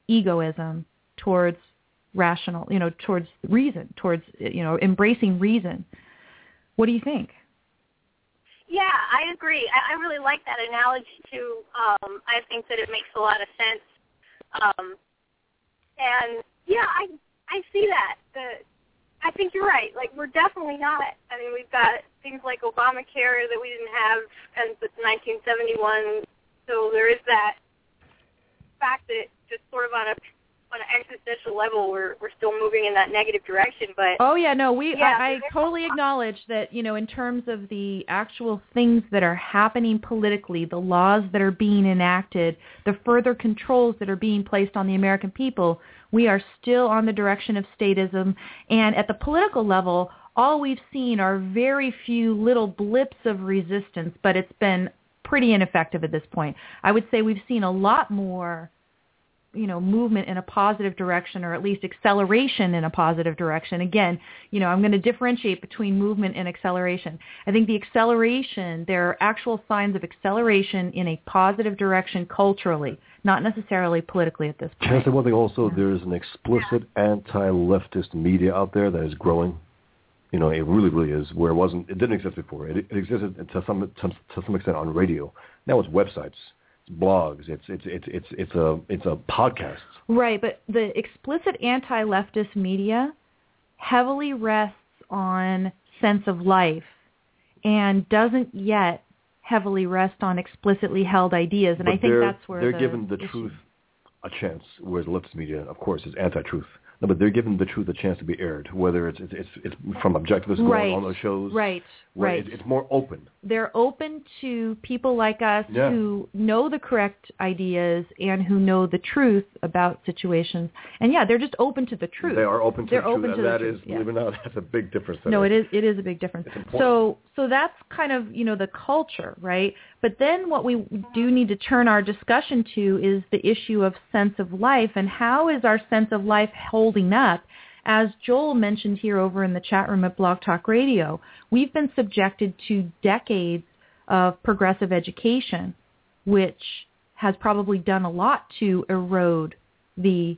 egoism, towards rational, you know, towards reason, towards, you know, embracing reason. What do you think? Yeah, I agree. I, I really like that analogy too. Um, I think that it makes a lot of sense. Um, and yeah, I I see that. The I think you're right. Like we're definitely not. I mean, we've got things like Obamacare that we didn't have since 1971. So there is that fact that just sort of on a on an existential level, we're we're still moving in that negative direction. But Oh yeah, no, we Yeah, I, I totally acknowledge that, you know, in terms of the actual things that are happening politically, the laws that are being enacted, the further controls that are being placed on the American people, we are still on the direction of statism and at the political level, all we've seen are very few little blips of resistance, but it's been pretty ineffective at this point. I would say we've seen a lot more you know movement in a positive direction or at least acceleration in a positive direction again you know i'm going to differentiate between movement and acceleration i think the acceleration there are actual signs of acceleration in a positive direction culturally not necessarily politically at this Can I point say one thing also? There is an explicit anti-leftist media out there that is growing. You know, it really, really is. Where it wasn't, it didn't exist before. It, it existed to some to, to some extent on radio. Now it's websites, blogs, it's it's it's it's it's a it's a podcast. Right, but the explicit anti-leftist media heavily rests on sense of life and doesn't yet heavily rest on explicitly held ideas. And but I think that's where they're the giving the issue- truth a chance, whereas leftist media, of course, is anti-truth. No, but they're giving the truth a chance to be aired, whether it's it's it's, it's from objectivists going Right, on those shows. Right, right. It, it's more open. they're open to people like us Yeah. who know the correct ideas and who know the truth about situations. And yeah, they're just open to the truth. They are open to They're the truth, open and to the that truth, is, yeah. believe it or not, that's a big difference. No, it is it is a big difference. It's. So so that's kind of, you know, the culture, right? But then what we do need to turn our discussion to is the issue of sense of life and how is our sense of life holding up? As Joel mentioned here over in the chat room at Blog Talk Radio, we've been subjected to decades of progressive education, which has probably done a lot to erode the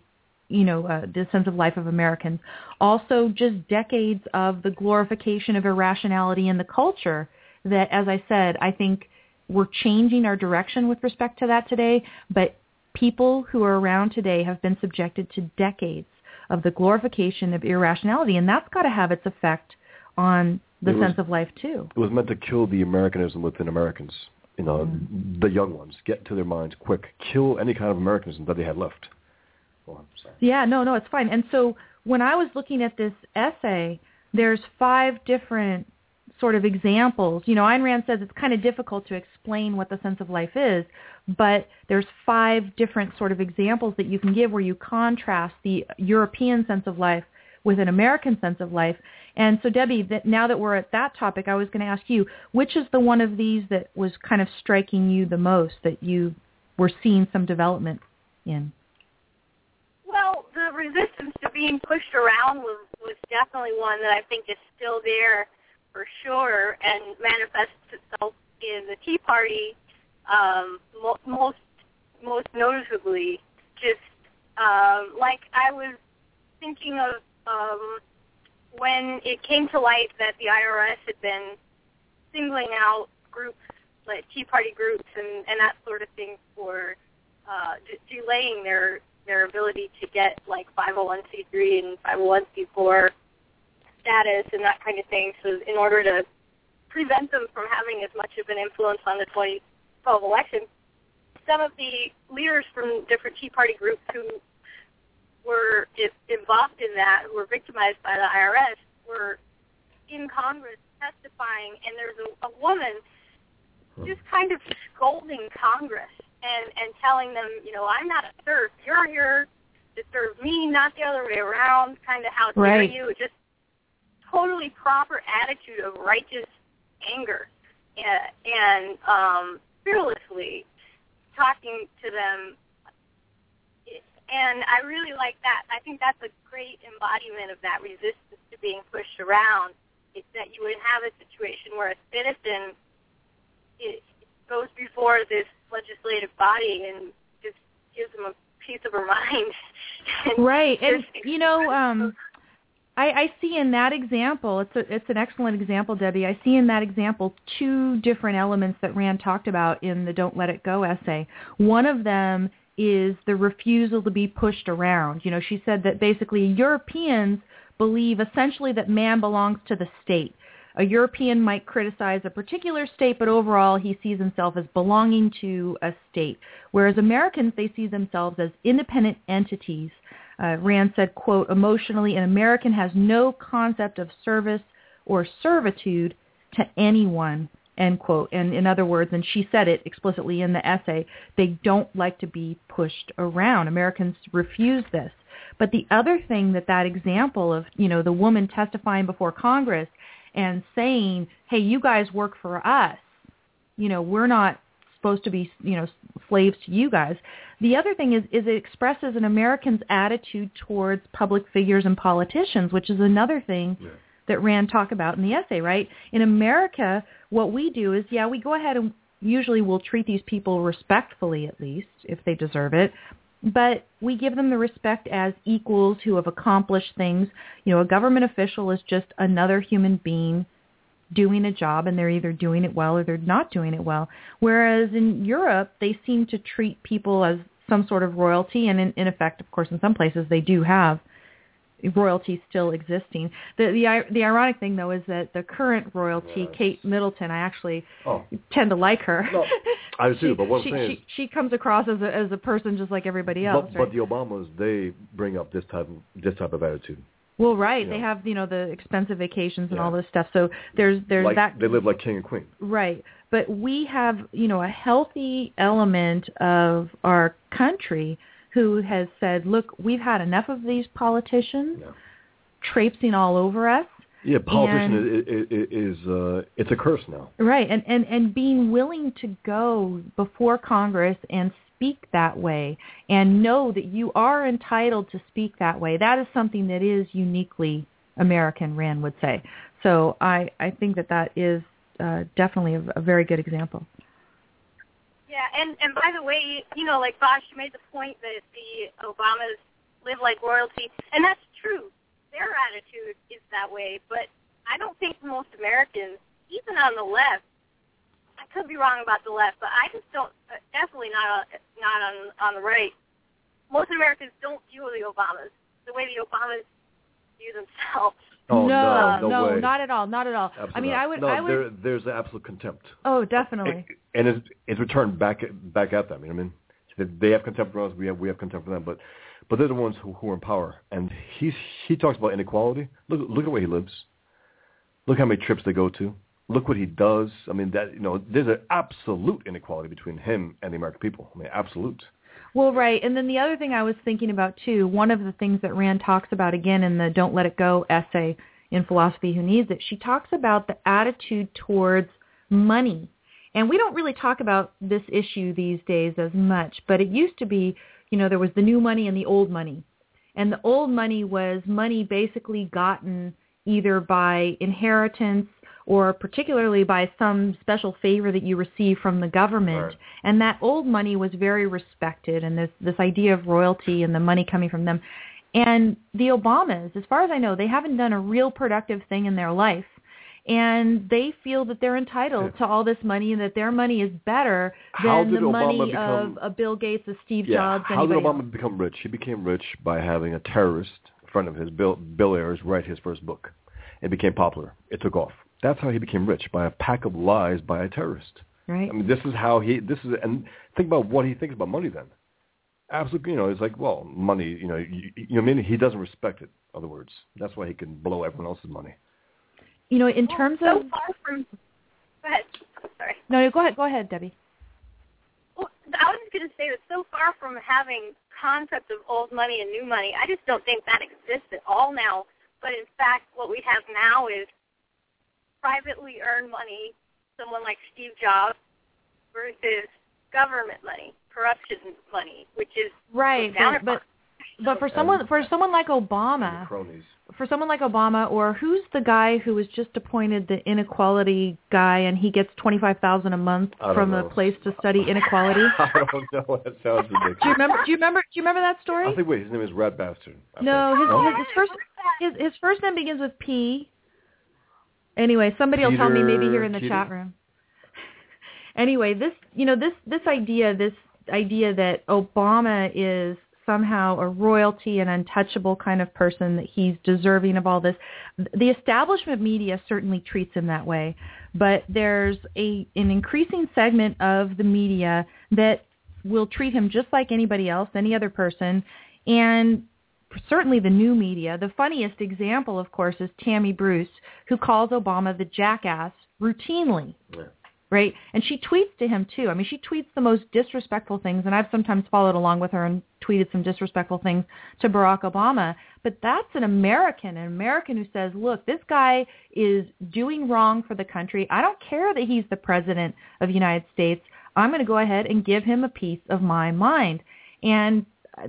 you know uh, the sense of life of Americans. Also, just decades of the glorification of irrationality in the culture. That, as I said, I think we're changing our direction with respect to that today. But people who are around today have been subjected to decades of the glorification of irrationality, and that's got to have its effect on the It was- sense of life too. It was meant to kill the Americanism within Americans. You know, Mm. the young ones get to their minds quick, kill any kind of Americanism that they had left. Oh, Yeah, no, no, it's fine. And so when I was looking at this essay, there's five different sort of examples. You know, Ayn Rand says it's kind of difficult to explain what the sense of life is, but there's five different sort of examples that you can give where you contrast the European sense of life with an American sense of life. And so Debbie, that now that we're at that topic, I was going to ask you, which is the one of these that was kind of striking you the most that you were seeing some development in? Well, the resistance to being pushed around was was definitely one that I think is still there for sure, and manifests itself in the Tea Party um, mo- most most noticeably. Just um, like I was thinking of um, when it came to light that the IRS had been singling out groups like Tea Party groups and, and that sort of thing for uh, d- delaying their their ability to get like 501c3 and 501c4 status and that kind of thing. So in order to prevent them from having as much of an influence on the 2012 election, some of the leaders from different Tea Party groups who were involved in that, who were victimized by the IRS, were in Congress testifying, and there's a, a woman just kind of scolding Congress and and telling them, you know, I'm not a serf. You're here to serve me, not the other way around. Kind of how dare Right. you? Just totally proper attitude of righteous anger and, and um, fearlessly talking to them. And I really like that. I think that's a great embodiment of that resistance to being pushed around. It's that you would have a situation where a citizen it goes before this legislative body and just gives them a piece of her mind. And Right, and you know, um, I, I see in that example, it's a, it's an excellent example, Debbie. I see in that example two different elements that Rand talked about in the "Don't Let It Go" essay. One of them is the refusal to be pushed around. You know, she said that basically Europeans believe essentially that man belongs to the state. A European might criticize a particular state, but overall he sees himself as belonging to a state. Whereas Americans, they see themselves as independent entities. Uh, Rand said, quote, emotionally, an American has no concept of service or servitude to anyone, end quote. And in other words, and she said it explicitly in the essay, they don't like to be pushed around. Americans refuse this. But the other thing that that example of, you know, the woman testifying before Congress and saying, hey, you guys work for us. You know, we're not supposed to be, you know, slaves to you guys. The other thing is, is it expresses an American's attitude towards public figures and politicians, which is another thing Yeah. that Rand talked about in the essay, right? In America, what we do is, yeah, we go ahead and usually we'll treat these people respectfully at least, if they deserve it, but we give them the respect as equals who have accomplished things. You know, a government official is just another human being doing a job and they're either doing it well or they're not doing it well. Whereas in Europe, they seem to treat people as some sort of royalty and in, in effect, of course, in some places they do have royalty still existing. The, the the ironic thing though is that the current royalty, Yes. Kate Middleton, I actually Oh, tend to like her. No, I do, she, but what I'm she, saying she, is- she comes across as a as a person just like everybody else, but, right? but the Obamas, they bring up this type of, this type of attitude. Well, right. They Yeah. have you know the expensive vacations and Yeah. all this stuff. So there's there's like that they live like king and queen. Right. But we have, you know, a healthy element of our country who has said, look, we've had enough of these politicians Yeah. traipsing all over us. Yeah, politician is, is, is uh, it's a curse now. Right. And, and, and being willing to go before Congress and speak that way and know that you are entitled to speak that way. That is something that is uniquely American, Rand would say. So I, I think that that is uh, definitely a, a very good example. Yeah, and and by the way, you know, like Bosch, you made the point that the Obamas live like royalty, and that's true. Their attitude is that way, but I don't think most Americans, even on the left, I could be wrong about the left, but I just don't. Uh, definitely not on, not on on the right. Most Americans don't view the Obamas the way the Obamas view themselves. Oh, no, no, no way. not at all, not at all. Absolutely I mean, not. I would, No, I would. there, there's absolute contempt. oh, definitely. It- and it's, it's returned back back at them. You know what I mean? They- They have contempt for us. We have we have contempt for them. But but they're the ones who, who are in power. And he's he talks about inequality. Look look at where he lives. Look how many trips they go to. Look what he does. I mean that you know there's an absolute inequality between him and the American people. I mean absolute. Well, right. And then the other thing I was thinking about too, one of the things that Rand talks about again in the Don't Let It Go essay in Philosophy Who Needs It, she talks about the attitude towards money. And we don't really talk about this issue these days as much, but it used to be, you know, there was the new money and the old money. And the old money was money basically gotten either by inheritance or particularly by some special favor that you receive from the government. Right. And that old money was very respected and this this idea of royalty and the money coming from them. And the Obamas, as far as I know, they haven't done a real productive thing in their life. And they feel that they're entitled Yeah. to all this money and that their money is better than the Obama money become- of, of Bill Gates, of Steve Yeah. Jobs, How did Obama else. become rich? He became rich by having a terrorist friend of his, Bill Bill Ayers, write his first book. It became popular. It took off. That's how he became rich by a pack of lies by a terrorist. Right. I mean, this is how he. This is and think about what he thinks about money. Then, absolutely, you know, it's like, well, money. You know, you, you know, what I mean, he doesn't respect it. In other words, that's why he can blow everyone else's money. You know, in terms of so of far from. Go ahead. Sorry. no, no, go ahead, go ahead, Debbie. Well, I was just going to say that so far from having concepts of old money and new money, I just don't think that exists at all now. But in fact, what we have now is privately earned money, someone like Steve Jobs, versus government money, corruption money, which is Right, but but, but for someone for someone like Obama, for someone like Obama, or who's the guy who was just appointed the inequality guy, and he gets twenty five thousand a month from know. a place to study inequality? I don't know. That sounds ridiculous. Do you remember? Do you remember? Do you remember that story? I think wait, his name is Rat Bastard. I No, his, his, his first his his first name begins with P. Anyway, somebody will tell me maybe here in the Peter chat room. anyway, this you know this this idea this idea that Obama is somehow a royalty and untouchable kind of person that he's deserving of all this. The establishment media certainly treats him that way, but there's a an increasing segment of the media that will treat him just like anybody else, any other person, and certainly the new media. The funniest example, of course, is Tammy Bruce, who calls Obama the jackass routinely Yeah. right? And she tweets to him too. I mean, she tweets the most disrespectful things, and I've sometimes followed along with her and tweeted some disrespectful things to Barack Obama. But that's an American, an American who says, look, this guy is doing wrong for the country. I don't care that he's the president of the United States. I'm going to go ahead and give him a piece of my mind. And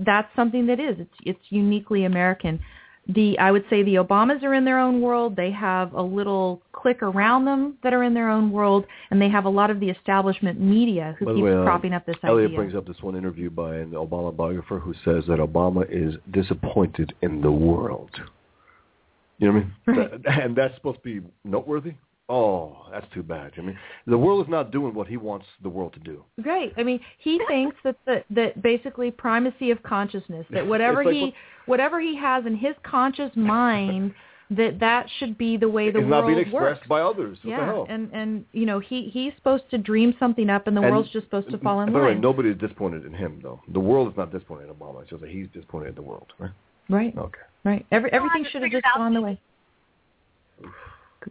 that's something that is, it's, it's uniquely American the I would say the Obamas are in their own world. They have a little clique around them that are in their own world, and they have a lot of the establishment media who keeps way, uh, propping up this idea. Elliot idea. brings up this one interview by an Obama biographer who says that Obama is disappointed in the world. You know what I mean? Right. That- and that's supposed to be noteworthy. Oh, that's too bad. I mean, the world is not doing what he wants the world to do. Right. I mean, he thinks that the, that basically primacy of consciousness, that whatever like he what- whatever he has in his conscious mind, that that should be the way the it's world not being expressed works. by others. What yeah, the hell? and and you know he he's supposed to dream something up, and the And- world's just supposed to fall in and by the way, line. nobody is disappointed in him, though. The world is not disappointed in Obama. It's just that he's disappointed in the world. Right? Right, Okay. right. Every everything should have just gone the way.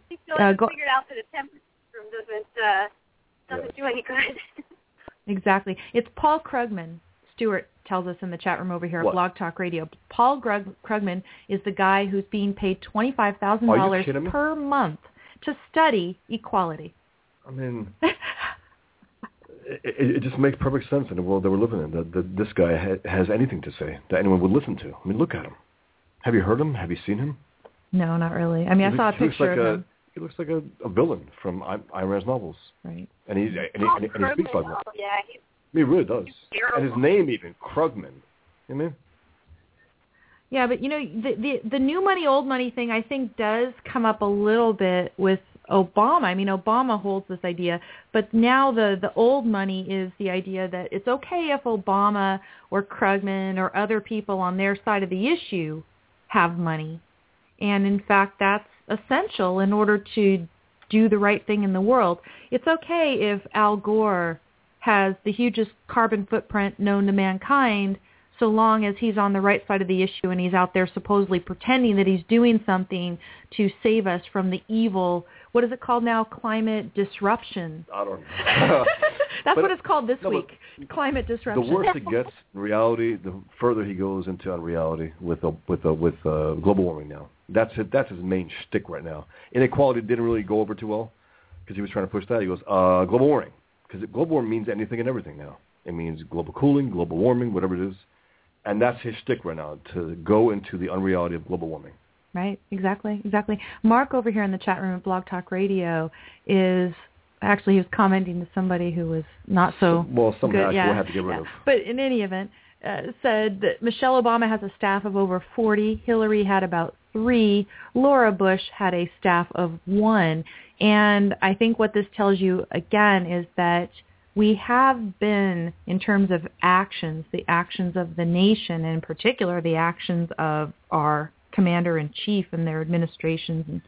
He Uh, go- figured out that a temperature room doesn't uh, doesn't Yes. do any good. Exactly. It's Paul Krugman. Stuart tells us in the chat room over here at What? Blog Talk Radio. Paul Grug- Krugman is the guy who's being paid twenty five thousand dollars per month to study equality. I mean, it, it, it just makes perfect sense in the world that we're living in. That, that this guy ha- has anything to say that anyone would listen to. I mean, look at him. Have you heard him? Have you seen him? No, not really. I mean, I He saw a looks- he looks picture like of a, him. he looks like a, a villain from I- Ayn Rand's novels, Right. and he and he, Oh, and he, and he speaks like that. oh, yeah, he's He really does. terrible. And his name even Krugman. You know? Yeah, but you know the the the new money old money thing I think does come up a little bit with Obama. I mean Obama holds this idea, but now the the old money is the idea that it's okay if Obama or Krugman or other people on their side of the issue have money. And in fact that's essential in order to do the right thing in the world. It's okay if Al Gore has the hugest carbon footprint known to mankind so long as he's on the right side of the issue and he's out there supposedly pretending that he's doing something to save us from the evil, what is it called now? Climate disruption. I don't know. That's But- what it's called this no, week. Climate disruption. the worse it gets reality, the further he goes into unreality with the, with the, with uh, global warming. Now that's it, that's his main shtick right now. Inequality didn't really go over too well because he was trying to push that. He goes uh, global warming because global warming means anything and everything now. It means global cooling, global warming, whatever it is, and that's his stick right now to go into the unreality of global warming. Right, exactly, exactly. Mark over here in the chat room at Blog Talk Radio is actually he was commenting to somebody who was not so well, some good. actually yeah, we'll have to get rid yeah. of. But in any event, uh, said that Michelle Obama has a staff of over 40. Hillary had about three. Laura Bush had a staff of one. And I think what this tells you again is that we have been, in terms of actions, the actions of the nation, and in particular the actions of our commander-in-chief and their administrations and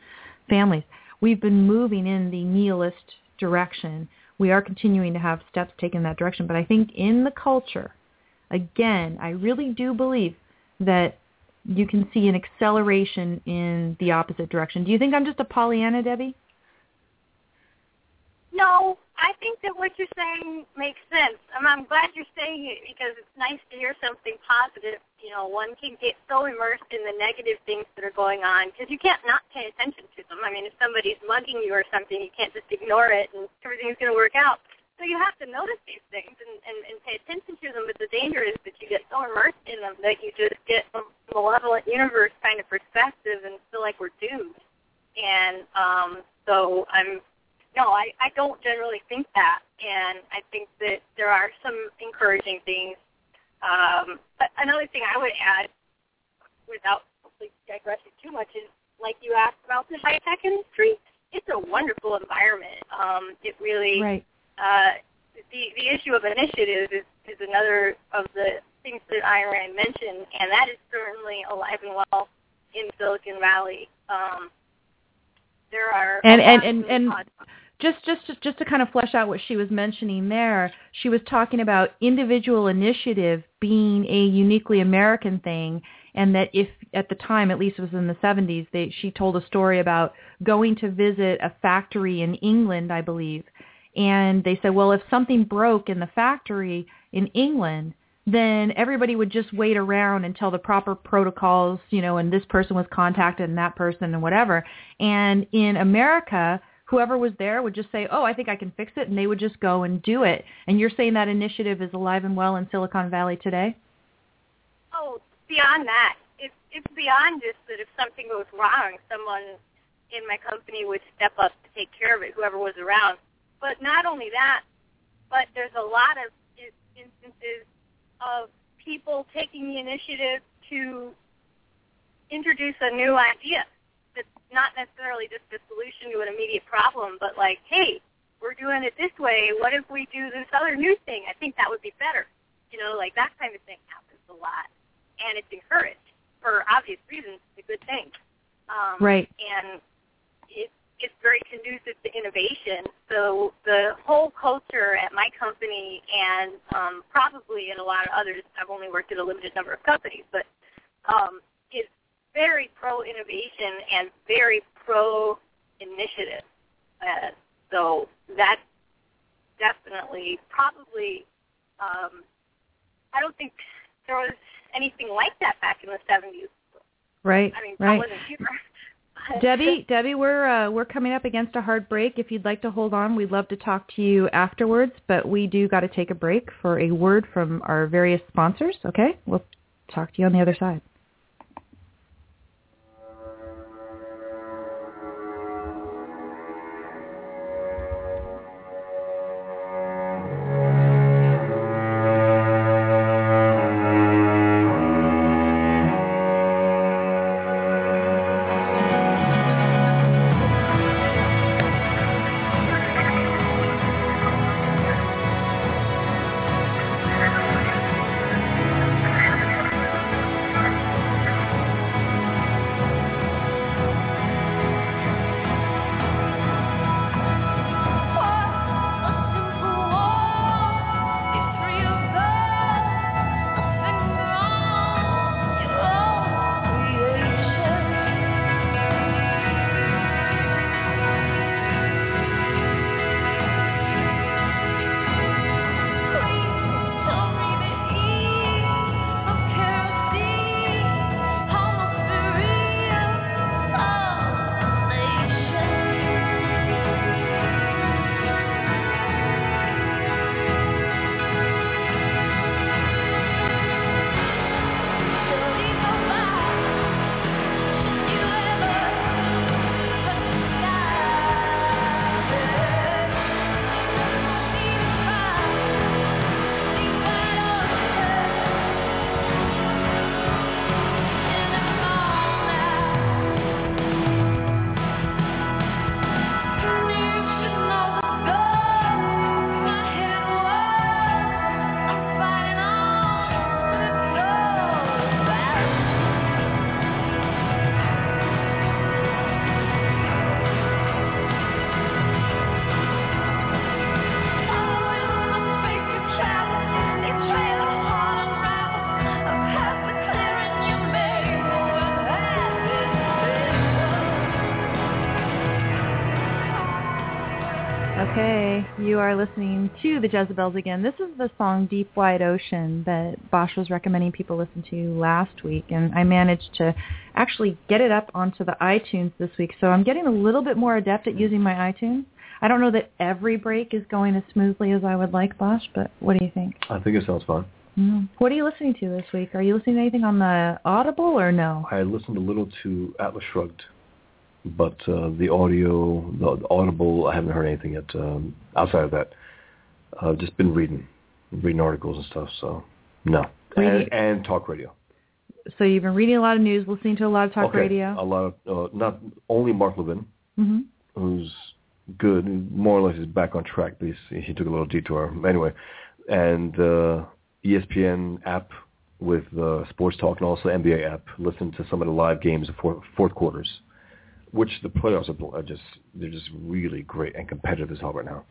families, we've been moving in the nihilist direction. We are continuing to have steps taken in that direction. But I think in the culture, again, I really do believe that you can see an acceleration in the opposite direction. Do you think I'm just a Pollyanna, Debbie? No, I think that what you're saying makes sense. I'm, I'm glad you're saying it because it's nice to hear something positive. You know, one can get so immersed in the negative things that are going on because you can't not pay attention to them. I mean, if somebody's mugging you or something, you can't just ignore it and everything's going to work out. So you have to notice these things and, and, and pay attention to them. But the danger is that you get so immersed in them that you just get a malevolent universe kind of perspective and feel like we're doomed. And um, so I'm no, I, I don't generally think that, and I think that there are some encouraging things. Um, but another thing I would add, without hopefully digressing too much, is like you asked about the high tech industry. It's a wonderful environment. Um, it really Right. uh, the the issue of initiative is, is another of the things that Ayn Rand mentioned, and that is certainly alive and well in Silicon Valley. Um, there are And- and- and- and- just just just just to kind of flesh out what she was mentioning there, she was talking about individual initiative being a uniquely American thing, and that if at the time, at least it was in the 70s, they, she told a story about going to visit a factory in England, I believe, and they said, well, if something broke in the factory in England, then everybody would just wait around until the proper protocols, you know, and this person was contacted and that person and whatever. And in America, whoever was there would just say, "Oh, I think I can fix it," and they would just go and do it. And you're saying that initiative is alive and well in Silicon Valley today? Oh, beyond that, it's it's beyond just that if something goes wrong, someone in my company would step up to take care of it, whoever was around. But not only that, but there's a lot of instances of people taking the initiative to introduce a new idea not necessarily just a solution to an immediate problem, but like, hey, we're doing it this way. What if we do this other new thing? I think that would be better. You know, like that kind of thing happens a lot, and it's encouraged for obvious reasons. It's a good thing. Um, Right. And it, it's very conducive to innovation. So the whole culture at my company and um, probably at a lot of others, I've only worked at a limited number of companies, but um, very pro-innovation and very pro-initiative. Uh, so that's definitely probably, um, I don't think there was anything like that back in the 70s. Right. I mean, I right. wasn't here. Debbie, Debbie, we're uh, we're coming up against a hard break. If you'd like to hold on, we'd love to talk to you afterwards. But we do got to take a break for a word from our various sponsors. Okay, we'll talk to you on the other side. You are listening to the Jezabels again. This is the song Deep Wide Ocean that Bosch was recommending people listen to last week, and I managed to actually get it up onto the iTunes this week. So I'm getting a little bit more adept at using my iTunes. I don't know that every break is going as smoothly as I would like, Bosch, but what do you think? I think it sounds fun. Mm. What are you listening to this week? Are you listening to anything on the Audible or no? I listened a little to Atlas Shrugged, but uh, the audio, the, the Audible, I haven't heard anything yet. Um, outside of that, I've just been reading, reading articles and stuff. So no, and, and talk radio. So you've been reading a lot of news, listening to a lot of talk okay. radio. A lot of uh, not only Mark Levin, hmm who's good, more or less is back on track. But he's, he took a little detour anyway, and uh, ESPN app with uh, sports talk and also NBA app. Listen to some of the live games of four, fourth quarters, which the playoffs are, are just they're just really great and competitive as hell right now.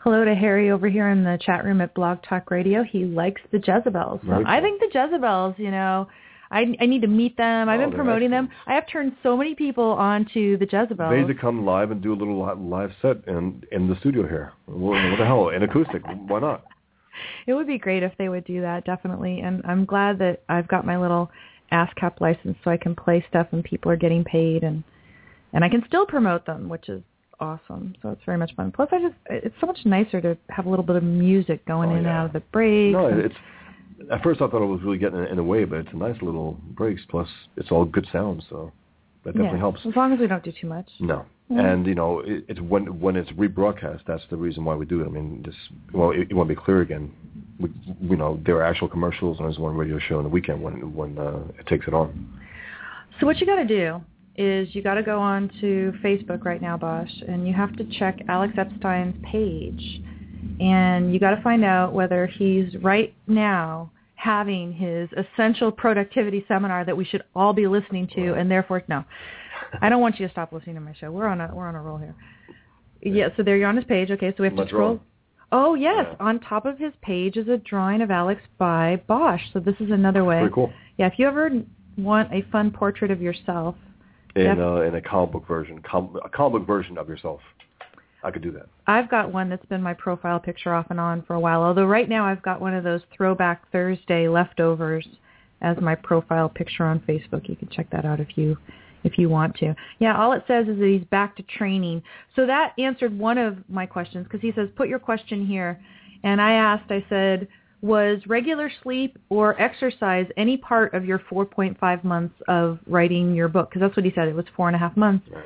Hello to Harry over here in the chat room at Blog Talk Radio. He likes the Jezabels. So I think the Jezabels, you know, I I need to meet them. I've Oh, been promoting them. I have turned so many people onto the Jezabels. They need to come live and do a little live set in in the studio here. What, what the hell? In acoustic? Why not? It would be great if they would do that, definitely. And I'm glad that I've got my little ASCAP license so I can play stuff and people are getting paid and and I can still promote them, which is awesome. So it's very much fun. Plus, I just it's so much nicer to have a little bit of music going Oh, in and out of the breaks. No, it's at first I thought it was really getting in the way, but it's a nice little breaks. Plus, it's all good sound, so that definitely yeah, helps. As long as we don't do too much. No, Yeah. and you know, it, it's when when it's rebroadcast. That's the reason why we do it. I mean, just well, it won't be clear again. We, you know, there are actual commercials, and there's one radio show on the weekend when when uh, it takes it on. So what you got to do is you got to go on to Facebook right now, Bosch, and you have to check Alex Epstein's page, and you got to find out whether he's right now having his essential productivity seminar that we should all be listening to, and therefore no, I don't want you to stop listening to my show. We're on a we're on a roll here. Yeah, so there you're on his page. Okay, so we have to scroll. Oh yes, Yeah. on top of his page is a drawing of Alex by Bosch. So this is another way. Pretty cool. Yeah, if you ever want a fun portrait of yourself, In Def- uh, in a comic book version, com- a comic book version of yourself, I could do that. I've got one that's been my profile picture off and on for a while. Although right now I've got one of those Throwback Thursday leftovers as my profile picture on Facebook. You can check that out if you if you want to. Yeah, all it says is that he's back to training. So that answered one of my questions because he says put your question here, and I asked. I said, was regular sleep or exercise any part of your 4.5 months of writing your book? Because that's what he said. It was four and a half months Right.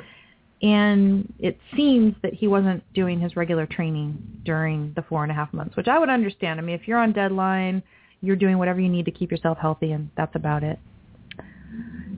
and it seems that he wasn't doing his regular training during the four and a half months, which I would understand. I mean, if you're on deadline, you're doing whatever you need to keep yourself healthy, and that's about it.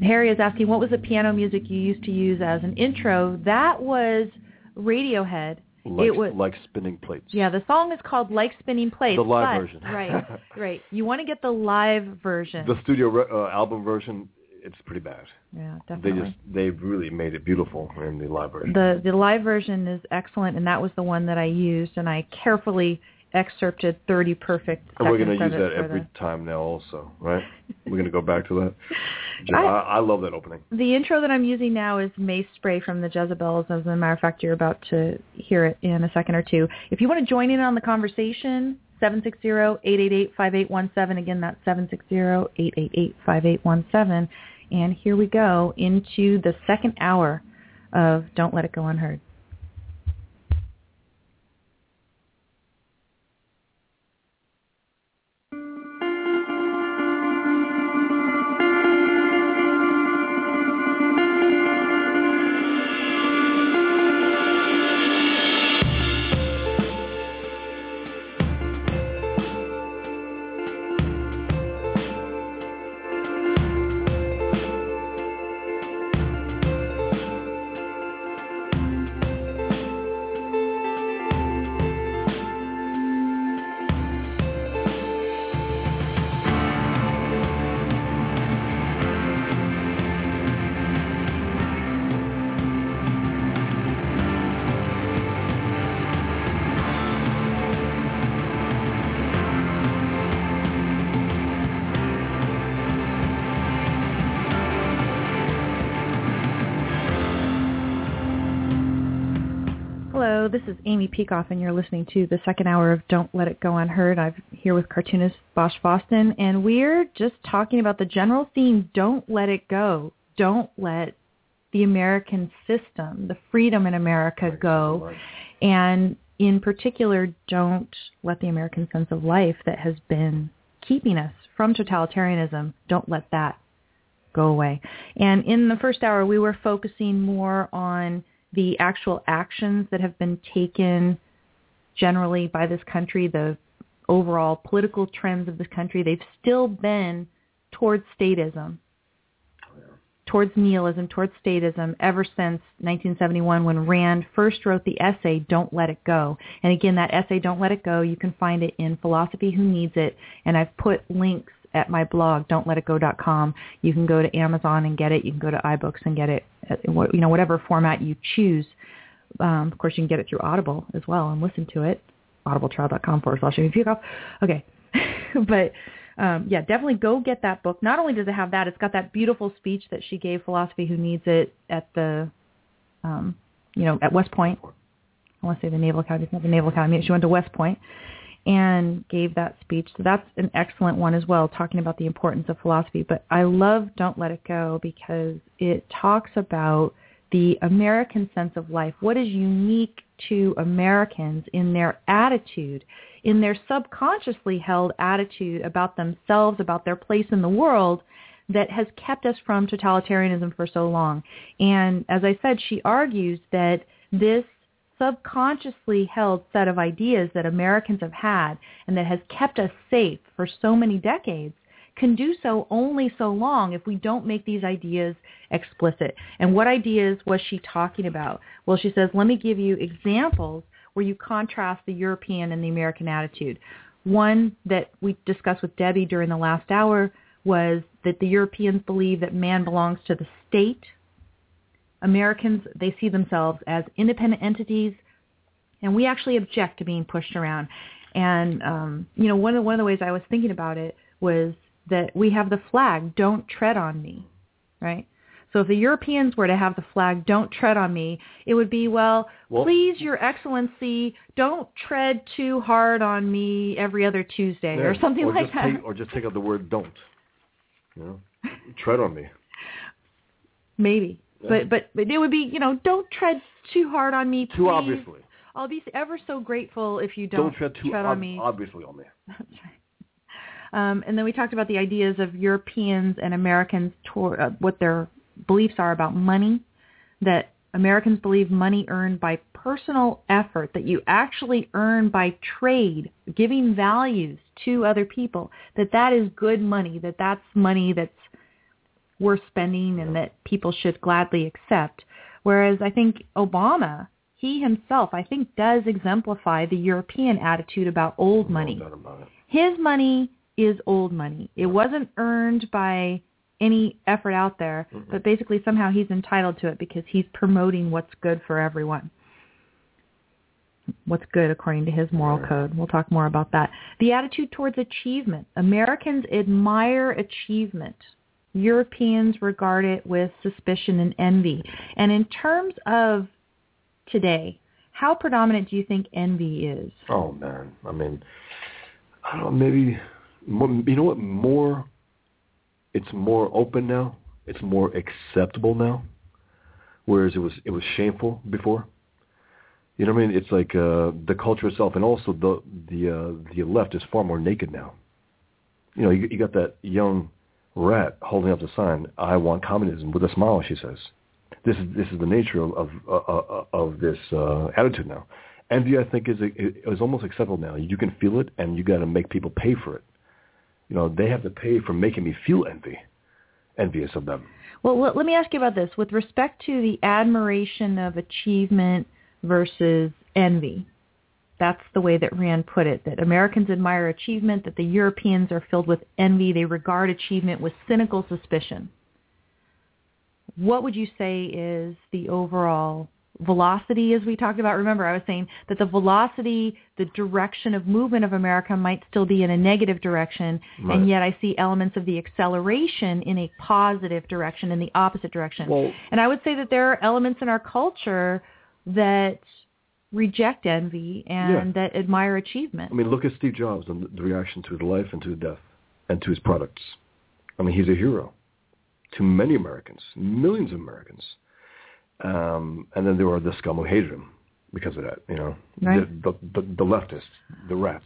Harry is asking, what was the piano music you used to use as an intro? That was Radiohead. Like, it was like spinning plates. yeah. The song is called "Like Spinning Plates." The live but- version. right? Right. You want to get the live version. The studio re- uh, album version, it's pretty bad. yeah, definitely. They just they really made it beautiful in the live version. The the live version is excellent, and that was the one that I used, and I carefully excerpted 30 perfect and we're going to use that every the- time now, also, right? we're going to go back to that. I, I- love that opening. The intro that I'm using now is Mace Spray from the Jezabels. As a matter of fact, you're about to hear it in a second or two. If you want to join in on the conversation, 760-888-5817. Again, that's 760-888-5817. And here we go into the second hour of Don't Let It Go Unheard. This is Amy Peikoff, and you're listening to the second hour of Don't Let It Go Unheard. I'm here with cartoonist Bosch Fawstin, and we're just talking about the general theme, don't let it go. Don't let the American system, the freedom in America go. And in particular, don't let the American sense of life that has been keeping us from totalitarianism, don't let that go away. And in the first hour, we were focusing more on the actual actions that have been taken generally by this country, the overall political trends of this country. They've still been towards statism, towards nihilism, towards statism ever since 1971 when Rand first wrote the essay, Don't Let It Go. And again, that essay, Don't Let It Go, you can find it in Philosophy Who Needs It. And I've put links at my blog, don'tletitgo.com. You can go to Amazon and get it. You can go to iBooks and get it, you know, whatever format you choose. Um, of course, you can get it through Audible as well and listen to it. Audibletrial.com forward slash Peikoff. Okay. but um, yeah, definitely go get that book. Not only does it have that, it's got that beautiful speech that she gave Philosophy Who Needs It at the, um, you know, at West Point. I want to say the Naval Academy. It's not the Naval Academy. She went to West Point and gave that speech. So that's an excellent one as well, talking about the importance of philosophy. But I love Don't Let It Go because it talks about the American sense of life, what is unique to Americans in their attitude, in their subconsciously held attitude about themselves, about their place in the world that has kept us from totalitarianism for so long. And as I said, she argues that this subconsciously held set of ideas that Americans have had and that has kept us safe for so many decades can do so only so long if we don't make these ideas explicit. And what ideas was she talking about? Well, she says, let me give you examples where you contrast the European and the American attitude. One that we discussed with Debbie during the last hour was that the Europeans believe that man belongs to the state. Americans, they see themselves as independent entities, and we actually object to being pushed around. And um, you know, one of one of the ways I was thinking about it was that we have the flag, "Don't tread on me," right? So if the Europeans were to have the flag, "Don't tread on me," it would be, well, Well- please, Your Excellency, don't tread too hard on me every other Tuesday or something or like that. Take, or just take out the word don't. You know, tread on me. Maybe. But, but but it would be, you know, don't tread too hard on me, Too please. obviously. I'll be ever so grateful if you Don't, don't, tread too tread ob- on me. obviously on me. That's right. Um, and then we talked about the ideas of Europeans and Americans, toward, uh, what their beliefs are about money, that Americans believe money earned by personal effort, that you actually earn by trade, giving values to other people, that that is good money, that that's money that's worth spending and that people should gladly accept. Whereas I think Obama, he himself, I think, does exemplify the European attitude about old money his money is old money. It wasn't earned by any effort out there, Mhm. but basically somehow he's entitled to it because he's promoting what's good for everyone. What's good according to his moral code. We'll talk more about that. The attitude towards achievement. Americans admire achievement. Europeans regard it with suspicion and envy. And in terms of today, how predominant do you think envy is? Oh man, I mean, I don't know. Maybe you know what? More, it's more open now. It's more acceptable now, whereas it was it was shameful before. You know what I mean? It's like uh, the culture itself, and also the the uh, the left is far more naked now. You know, you, you got that young rat holding up the sign, "I want communism" with a smile. She says, "This is this is the nature of of, uh, of this uh, attitude now." Envy, I think, is is almost acceptable now. You can feel it, and you got to make people pay for it. You know, they have to pay for making me feel envy, envious of them. Well, let me ask you about this. With respect to the admiration of achievement versus envy, that's the way that Rand put it, that Americans admire achievement, that the Europeans are filled with envy. They regard achievement with cynical suspicion. What would you say is the overall velocity as we talked about? Remember, I was saying that the velocity, the direction of movement of America might still be in a negative direction, Right. and yet I see elements of the acceleration in a positive direction, in the opposite direction. Well- and I would say that there are elements in our culture that reject envy and that admire achievement. I mean, look at Steve Jobs and the reaction to his life and to his death and to his products. I mean, he's a hero to many Americans, millions of Americans. Um, and then there were the scum who hated him because of that, you know, Right. the, the, the, the leftists, the rats.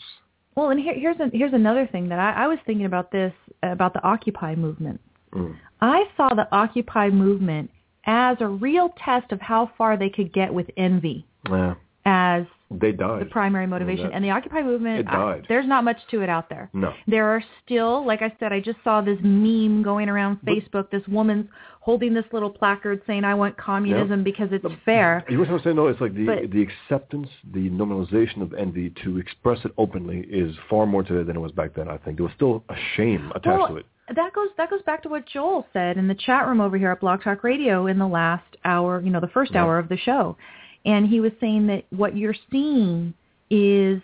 Well, and here, here's a, here's another thing that I, I was thinking about this about the Occupy movement. Mm. I saw the Occupy movement as a real test of how far they could get with envy Yeah, as they died. the primary motivation. that- and the Occupy movement, It I- there's not much to it out there. No. There are still, like I said, I just saw this meme going around But- Facebook. This woman's holding this little placard saying, "I want communism because it's fair." You know what I'm saying? No, it's like the But- the acceptance, the normalization of envy to express it openly is far more today than it was back then. I think there was still a shame attached well, to it. that goes that goes back to what Joel said in the chat room over here at Blog Talk Radio in the last hour, you know, the first Yeah. hour of the show. And he was saying that what you're seeing is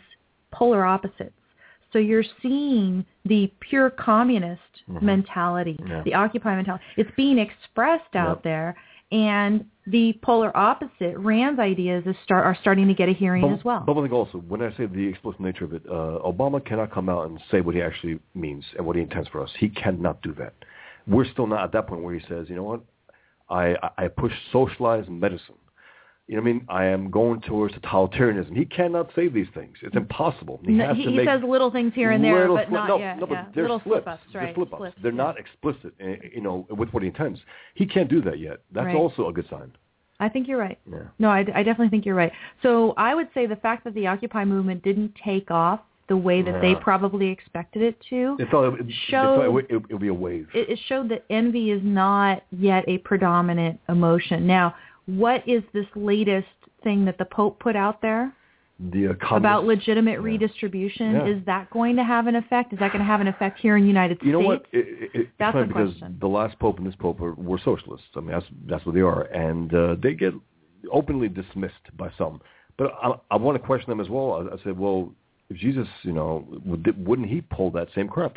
polar opposites. So you're seeing the pure communist Mhm. mentality, Yeah. the occupy mentality. It's being expressed out Yep. there and the polar opposite, Rand's ideas is start, are starting to get a hearing But, as well. but one thing also, when I say the explicit nature of it, uh, Obama cannot come out and say what he actually means and what he intends for us. He cannot do that. We're still not at that point where he says, you know what, I, I I push socialized medicine. You know what I mean? I am going towards totalitarianism. He cannot say these things. It's impossible. He No, has he, he says little things here and there, but not no, yet. no, but yeah. they're little slips. slip-ups, They're slip-ups. Slips, They're yeah. not explicit, eh, you know, with what he intends. He can't do that yet. That's Right. also a good sign. I think you're right. Yeah. No, I, I definitely think you're right. So I would say the fact that the Occupy movement didn't take off the way that they probably expected it to, They thought it, it, they thought it, would- it, it would be a wave. it, it showed that envy is not yet a predominant emotion. Now, what is this latest thing that the Pope put out there the uh, about legitimate yeah. redistribution? Yeah. Is that going to have an effect? Is that going to have an effect here in the United States? You know what? It, it, That's the because question. the last pope and this pope are, were socialists. I mean, that's that's what they are, and uh, they get openly dismissed by some. But I, I want to question them as well. I, I said, well, if Jesus, you know, would, wouldn't he pull that same crap?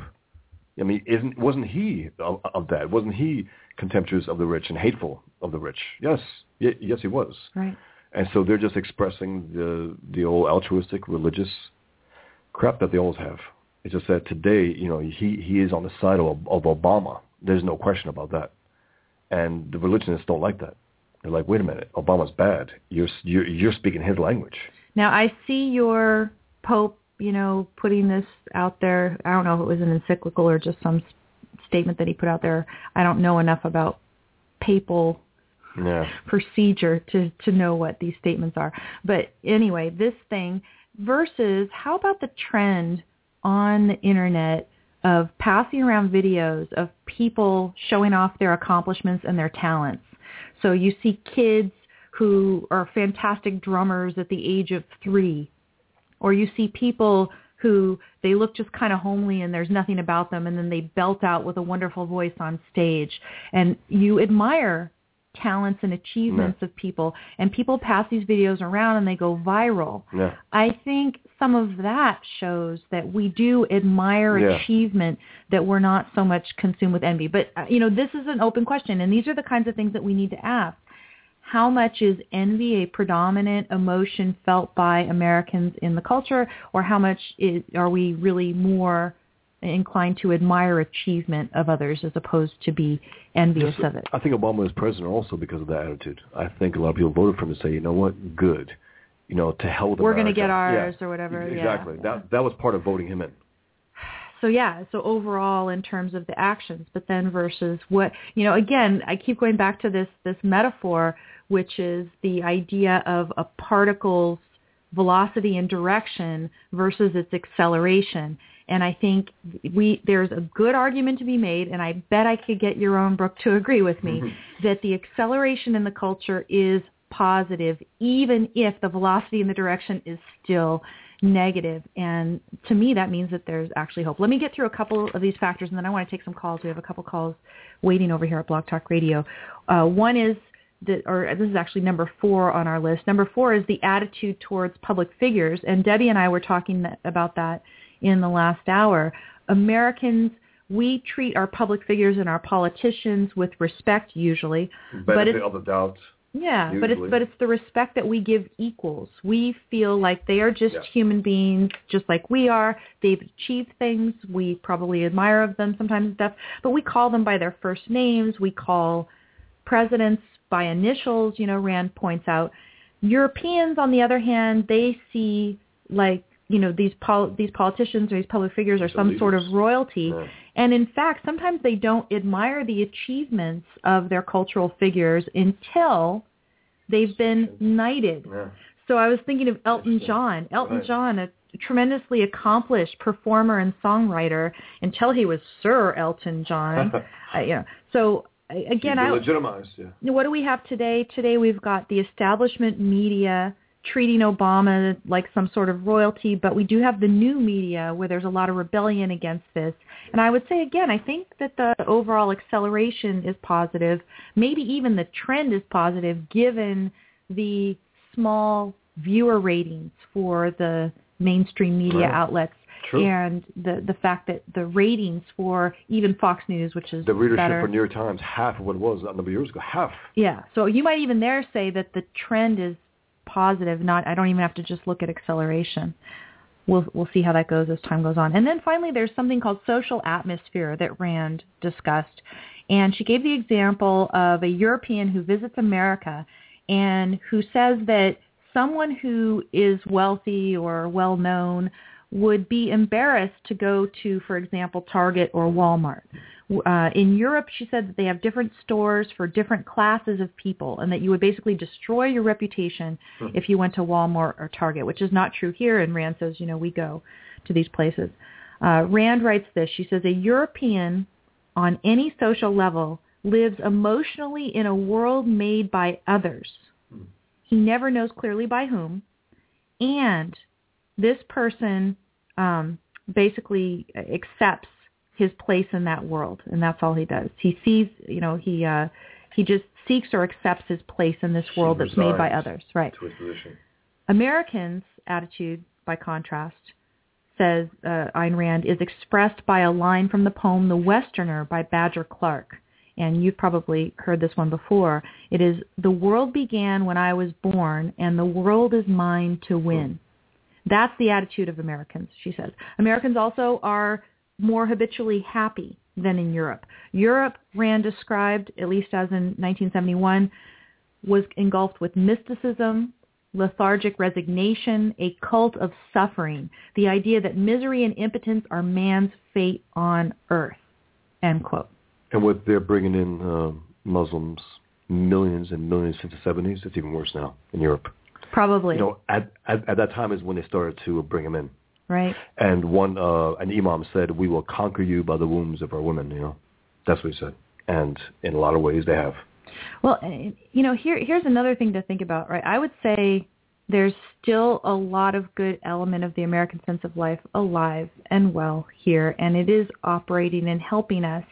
I mean, isn't wasn't he of, of that? Wasn't he contemptuous of the rich and hateful of the rich? Yes, y- yes, he was. Right. And so they're just expressing the the old altruistic religious crap that they always have. It's just that today, you know, he he is on the side of of Obama. There's no question about that. And the religionists don't like that. They're like, wait a minute, Obama's bad. You're you're you're speaking his language. Now I see your Pope, you know, putting this out there. I don't know if it was an encyclical or just some statement that he put out there. I don't know enough about papal procedure to to know what these statements are. But anyway, this thing versus how about the trend on the internet of passing around videos of people showing off their accomplishments and their talents. So you see kids who are fantastic drummers at the age of 3 or you see people who they look just kind of homely and there's nothing about them and then they belt out with a wonderful voice on stage and you admire talents and achievements of people and people pass these videos around and they go viral. Yeah. I think some of that shows that we do admire Yeah. achievement that we're not so much consumed with envy. But uh, you know, this is an open question and these are the kinds of things that we need to ask. How much is envy a predominant emotion felt by Americans in the culture or how much is, are we really more inclined to admire achievement of others as opposed to be envious Just- of it? I think Obama was president also because of that attitude. I think a lot of people voted for him to say, you know what, good. You know, to hell with We're gonna get ours Yeah. or whatever, yeah. Exactly. That that was part of voting him in. so yeah, so overall in terms of the actions, but then versus what you know, again, I keep going back to this this metaphor, which is the idea of a particle's velocity and direction versus its acceleration. And I think we there's a good argument to be made, and I bet I could get Yaron Brook to agree with me that the acceleration in the culture is positive, even if the velocity and the direction is still negative. And to me, that means that there's actually hope. Let me get through a couple of these factors, and then I want to take some calls. We have a couple calls waiting over here at Blog Talk Radio. Uh, one is that, or this is actually number four on our list. Number four is the attitude towards public figures, and Debbie and I were talking that, about that in the last hour. Americans, we treat our public figures and our politicians with respect usually, but Benefit it's of the doubt. Yeah, but it's but it's the respect that we give equals. We feel like they are just Yeah. human beings, just like we are. They've achieved things. We probably admire of them sometimes and stuff, but we call them by their first names. We call presidents by initials. You know, Rand points out. Europeans, on the other hand, they see like you know these pol- these politicians or these public figures are some sort of royalty. Yeah. And in fact, sometimes they don't admire the achievements of their cultural figures until they've been knighted. Yeah. So I was thinking of Elton John. Elton Right. John, a tremendously accomplished performer and songwriter until he was Sir Elton John. uh, you know, so again, I, legitimized. Yeah. what do we have today? Today we've got the establishment media treating Obama like some sort of royalty, but we do have the new media where there's a lot of rebellion against this. And I would say again, I think that the overall acceleration is positive. Maybe even the trend is positive given the small viewer ratings for the mainstream media Right. outlets True. and the the fact that the ratings for even Fox News, which is The readership better, for New York Times half of what it was a number of years ago. Half. yeah. So you might even there say that the trend is positive. Not I don't even have to just look at acceleration. We'll we'll see how that goes as time goes on. And then finally, there's something called social atmosphere that Rand discussed, and she gave the example of a European who visits America and who says that someone who is wealthy or well known would be embarrassed to go to, for example, Target or Walmart. Uh, in Europe, she said that they have different stores for different classes of people, and that you would basically destroy your reputation if you went to Walmart or Target, which is not true here. And Rand says, you know, we go to these places. Uh, Rand writes this. She says, a European on any social level lives emotionally in a world made by others. He never knows clearly by whom, and this person um, basically accepts his place in that world, and that's all he does. He sees, you know, he uh, he just seeks or accepts his place in this world that's made by others, right? To his position. Americans' attitude, by contrast, says uh, Ayn Rand, is expressed by a line from the poem The Westerner by Badger Clark. And you've probably heard this one before. It is, the world began when I was born, and the world is mine to win. That's the attitude of Americans, she says. Americans also are more habitually happy than in Europe. Europe, Rand described, at least as in 1971, was engulfed with mysticism, lethargic resignation, a cult of suffering, the idea that misery and impotence are man's fate on earth. End quote. And with they're bringing in uh, Muslims, millions and millions since the 70s, it's even worse now in Europe. Probably, You know, at, at, at that time is when they started to bring them in. right? And one, uh, an imam said, we will conquer you by the wombs of our women, you know. That's what he said. And in a lot of ways they have. Well, eh, you know, here here's another thing to think about, right? I would say there's still a lot of good element of the American sense of life alive and well here, and it is operating and helping us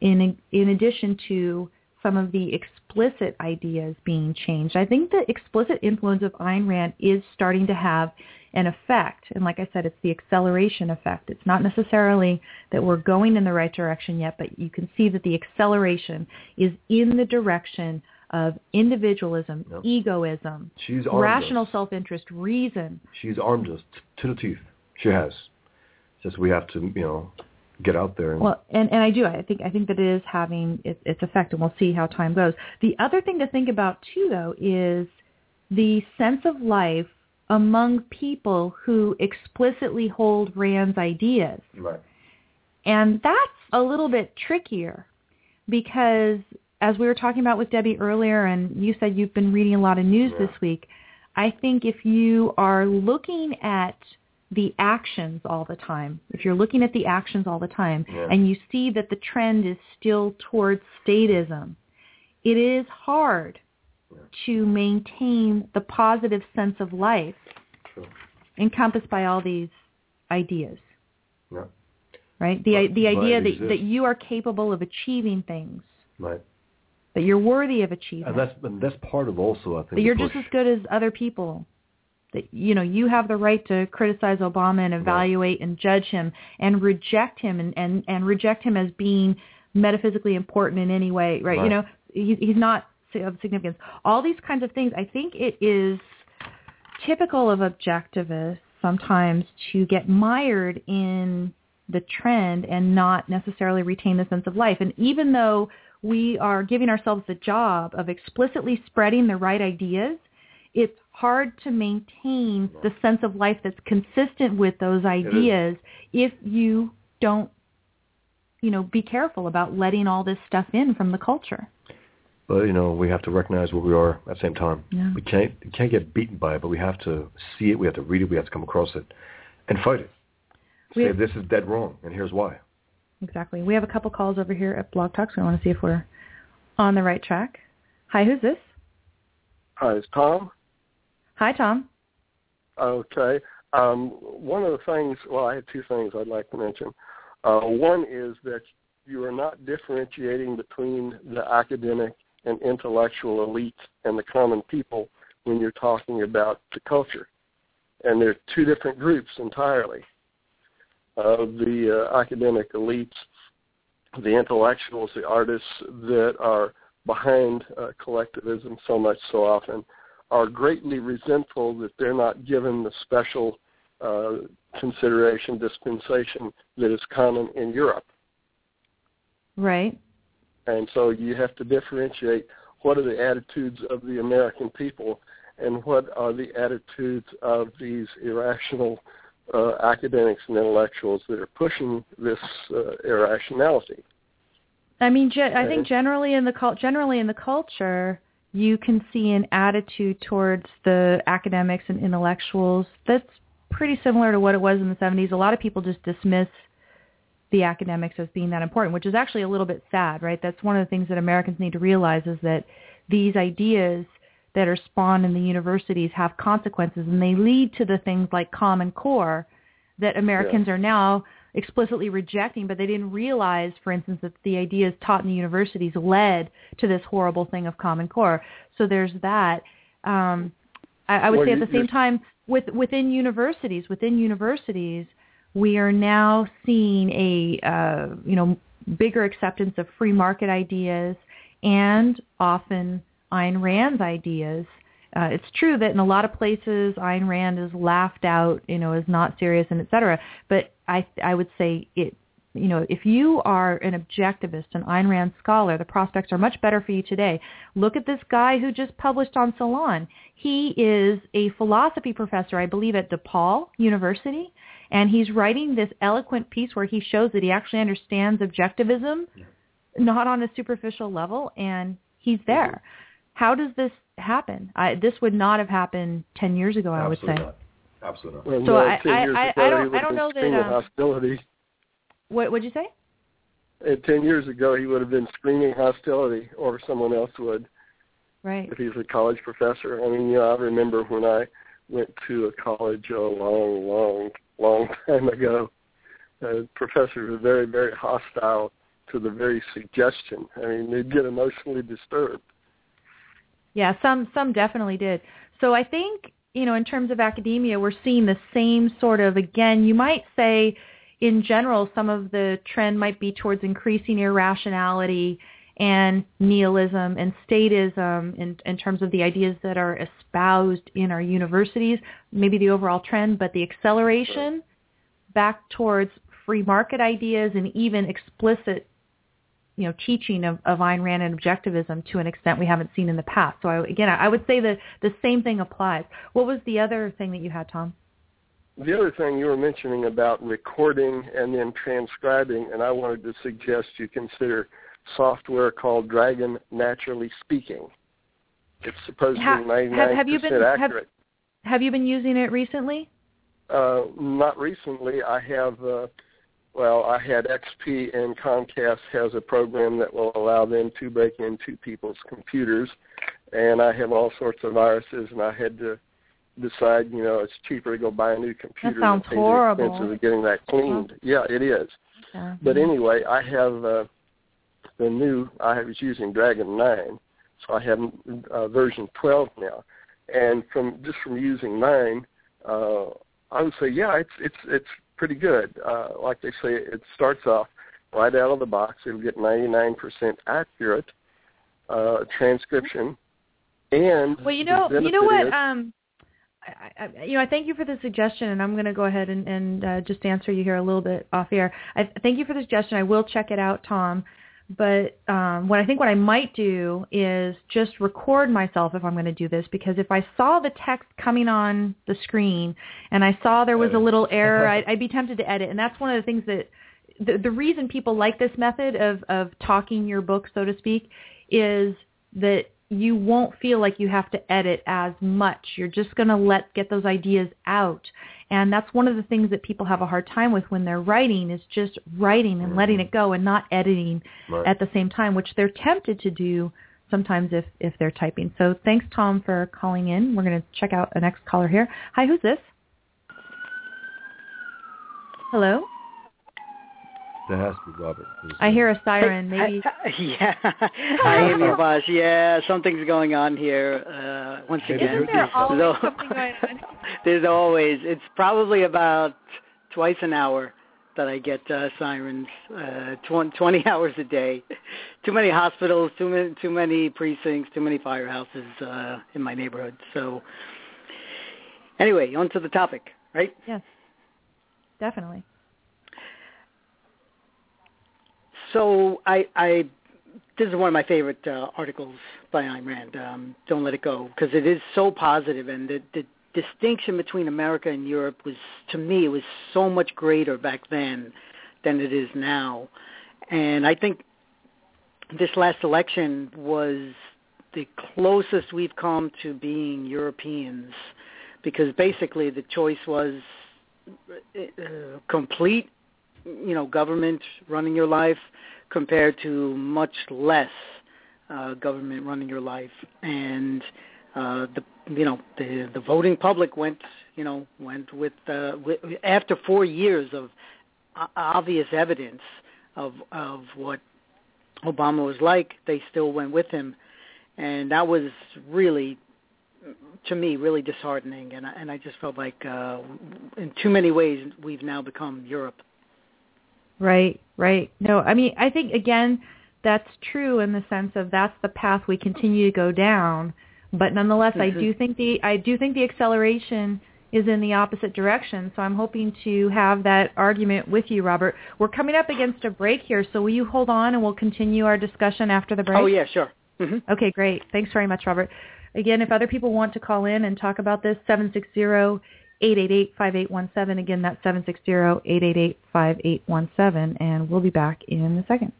in in addition to some of the explicit ideas being changed. I think the explicit influence of Ayn Rand is starting to have an effect. And like I said, it's the acceleration effect. It's not necessarily that we're going in the right direction yet, but you can see that the acceleration is in the direction of individualism, Yep. egoism, She's rational us. self-interest, reason. She's armed us t- to the teeth. She has. Just we have to, you know, get out there. And, Well, and, and I do. I think I think that it is having its, its effect, and we'll see how time goes. The other thing to think about too, though, is the sense of life among people who explicitly hold Rand's ideas. right. And that's a little bit trickier because as we were talking about with Debbie earlier and you said you've been reading a lot of news Yeah. this week, I think if you are looking at the actions all the time, if you're looking at the actions all the time Yeah. and you see that the trend is still towards statism, it is hard Yeah. to maintain the positive sense of life True. encompassed by all these ideas Yeah. right? The But- the idea that exists. that you are capable of achieving things, Right. that you're worthy of achieving, And that's and that's part of also I think that you're just as good as other people. That you know you have the right to criticize Obama and evaluate and judge him and reject him and and and reject him as being metaphysically important in any way, right? You know, he, he's not of significance. All these kinds of things. I think it is typical of objectivists sometimes to get mired in the trend and not necessarily retain the sense of life. And even though we are giving ourselves the job of explicitly spreading the right ideas, it's hard to maintain the sense of life that's consistent with those ideas if you don't, you know, be careful about letting all this stuff in from the culture. But you know, we have to recognize where we are at the same time. Yeah. We can't we can't get beaten by it, but we have to see it. We have to read it. We have to come across it, and fight it. We Say have- this is dead wrong, and here's why. Exactly. We have a couple calls over here at Blog Talk, so I want to see if we're on the right track. Hi, who's this? Hi, it's Tom. Hi, Tom. Okay. Um, one of the things, well, I have two things I'd like to mention. Uh, one is that you are not differentiating between the academic and intellectual elites and the common people when you're talking about the culture. And they're two different groups entirely. Uh, the uh, academic elites, the intellectuals, the artists that are behind uh, collectivism so much so often are greatly resentful that they're not given the special uh, consideration dispensation that is common in Europe. Right. And so you have to differentiate what are the attitudes of the American people and what are the attitudes of these irrational uh, academics and intellectuals that are pushing this uh, irrationality. I mean, ge- I think generally in the cul- generally in the culture, you can see an attitude towards the academics and intellectuals that's pretty similar to what it was in the 70s. A lot of people just dismiss the academics as being that important, which is actually a little bit sad, right? That's one of the things that Americans need to realize is that these ideas that are spawned in the universities have consequences and they lead to the things like Common Core that Americans are now explicitly rejecting, but they didn't realize, for instance, that the ideas taught in the universities led to this horrible thing of Common Core. So there's that. Um, I, I would Well, say at the same time, with, within universities, within universities, we are now seeing a uh, you know bigger acceptance of free market ideas and often Ayn Rand's ideas. Uh, it's true that in a lot of places Ayn Rand is laughed out, you know, as not serious and et cetera. But I I would say it you know, if you are an objectivist, an Ayn Rand scholar, the prospects are much better for you today. Look at this guy who just published on Salon. He is a philosophy professor, I believe, at DePaul University, and he's writing this eloquent piece where he shows that he actually understands objectivism, not on a superficial level, and he's there. How does this happen? I, this would not have happened 10 years ago, I would Absolutely say. not. Absolutely not. Well, So no, I- I- years I- ago, I don't- he would I don't have know been that, screaming um, hostility. What would you say? And 10 years ago, he would have been screaming hostility, or someone else would. Right. if he's a college professor. I mean, you know, I remember when I went to a college a long, long, long time ago. Uh, professors were very, very hostile to the very suggestion. I mean, they'd get emotionally disturbed. Yeah, some some definitely did. So I think, you know, in terms of academia, we're seeing the same sort of again, you might say in general some of the trend might be towards increasing irrationality and nihilism and statism in, in terms of the ideas that are espoused in our universities, maybe the overall trend, but the acceleration back towards free market ideas and even explicit you know, teaching of, of Ayn Rand and objectivism to an extent we haven't seen in the past. So I, again, I would say that the same thing applies. What was the other thing that you had, Tom? The other thing you were mentioning about recording and then transcribing, and I wanted to suggest you consider software called Dragon Naturally Speaking. It's supposed Ha- to be 99% have- have you been- have- Have you been using it recently? Uh, not recently. I have, uh, well, I had XP and Comcast has a program that will allow them to break into people's computers, and I have all sorts of viruses, and I had to decide, you know, it's cheaper to go buy a new computer than pay horrible. the expense of getting that cleaned. Yeah, it is. Yeah. But anyway, I have uh, the new. I was using Dragon Nine, so I have uh, version 12 now. And from just from using nine, uh, I would say, yeah, it's it's it's pretty good. Uh, like they say, it starts off right out of the box. It'll get 99% accurate. uh, transcription, and Well, you know, you know what? is- Um, I, I, you know, I thank you for the suggestion, and I'm going to go ahead and, and uh, just answer you here a little bit off air. I thank you for the suggestion. I will check it out, Tom. But um, what I think what I might do is just record myself if I'm going to do this, because if I saw the text coming on the screen and I saw there was a little error, I'd, I'd be tempted to edit. And that's one of the things that the, the reason people like this method of, of talking your book, so to speak, is that you won't feel like you have to edit as much. You're just going to let get those ideas out. And that's one of the things that people have a hard time with when they're writing is just writing and letting mm-hmm. it go and not editing Right. at the same time, which they're tempted to do sometimes if, if they're typing. So thanks, Tom, for calling in. We're going to check out the next caller here. Hi, who's this? Hello? That has to be Robert. 'cause, I hear a siren. Hi- Maybe. hi- yeah. Hi, Amy Bosch. Yeah, something's going on here. Uh, once Maybe again, Isn't there always No. something going on? There's always. It's probably about twice an hour that I get uh, sirens. Uh, tw- 20 hours a day. Too many hospitals. Too many. Too many precincts. Too many firehouses uh, in my neighborhood. So, anyway, on to the topic, right? Yes, definitely. So I, I this is one of my favorite uh, articles by Ayn Rand. Um, Don't let it go because it is so positive, and the, the distinction between America and Europe was, to me, it was so much greater back then than it is now. And I think this last election was the closest we've come to being Europeans, because basically the choice was uh, complete you know government running your life compared to much less uh, government running your life. And uh, the you know the the voting public went you know went with, uh, with after four years of obvious evidence of of what Obama was like they still went with him. And that was really to me really disheartening. And I, and I just felt like uh, in too many ways we've now become Europe Right, right. No, I mean, I think again, that's true in the sense of that's the path we continue to go down. But nonetheless, I Mhm. do think the I do think the acceleration is in the opposite direction. So I'm hoping to have that argument with you, Robert. We're coming up against a break here, so will you hold on and we'll continue our discussion after the break? Oh yeah, sure. hmm Okay, great. Thanks very much, Robert. Again, if other people want to call in and talk about this, 760-888-5817. Again, that's 760-888-5817, and we'll be back in a second.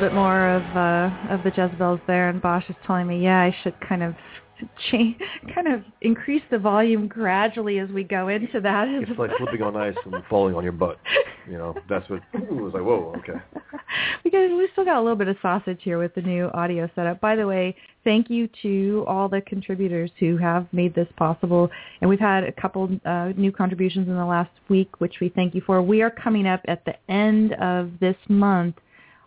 Bit more of uh, of the Jezabels there, and Bosch is telling me, yeah, I should kind of change, kind of increase the volume gradually as we go into that. It's like slipping on ice and falling on your butt. You know, that's what it was like. Whoa, okay. because we still got a little bit of sausage here with the new audio setup. By the way, thank you to all the contributors who have made this possible. And we've had a couple uh, new contributions in the last week, which we thank you for. We are coming up at the end of this month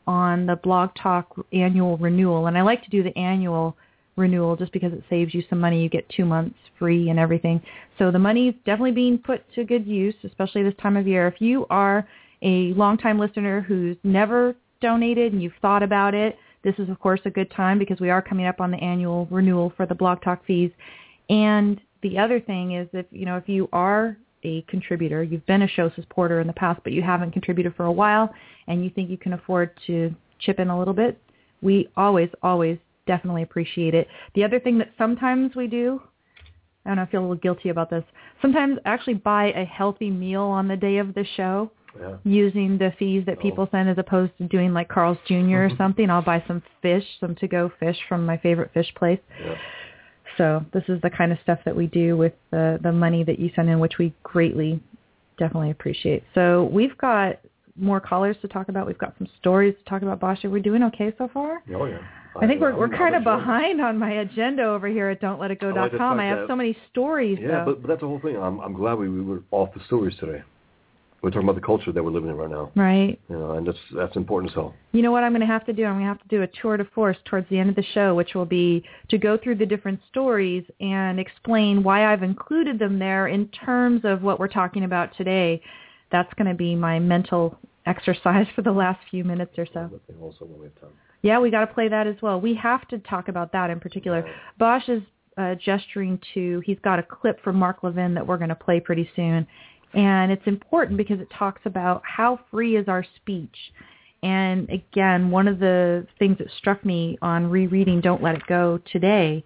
on the Blog Talk annual renewal. And I like to do the annual renewal just because it saves you some money. You get two months free and everything. So the money is definitely being put to good use, especially this time of year. If you are a longtime listener who's never donated and you've thought about it, this is of course a good time because we are coming up on the annual renewal for the Blog Talk fees. And the other thing is if you know if you are a contributor, you've been a show supporter in the past, but you haven't contributed for a while, and you think you can afford to chip in a little bit, we always, always definitely appreciate it. The other thing that sometimes we do, I don't know, I feel a little guilty about this. Sometimes I actually buy a healthy meal on the day of the show Yeah. using the fees that oh. people send as opposed to doing like Carl's Jr. or something. I'll buy some fish, some to-go fish from my favorite fish place. Yeah. So this is the kind of stuff that we do with the, the money that you send in, which we greatly, definitely appreciate. So we've got more callers to talk about. We've got some stories to talk about. Bosch, are we doing okay so far? Oh yeah. I think we're we're kind of behind on my agenda over here at don'tletitgo.com. I like the fact I have so many stories Yeah, though. but, but that's the whole thing. I'm I'm glad we, we were off the stories today. We're talking about the culture that we're living in right now. Right. You know, and that's that's important as hell. You know what I'm going to have to do? I'm going to have to do a tour de force towards the end of the show, which will be to go through the different stories and explain why I've included them there in terms of what we're talking about today. That's going to be my mental exercise for the last few minutes or so. Also when we have time. Yeah, we got to play that as well. We have to talk about that in particular. Bosch is uh, gesturing to, he's got a clip from Mark Levin that we're going to play pretty soon. And it's important because it talks about how free is our speech. And again, one of the things that struck me on rereading Don't Let It Go today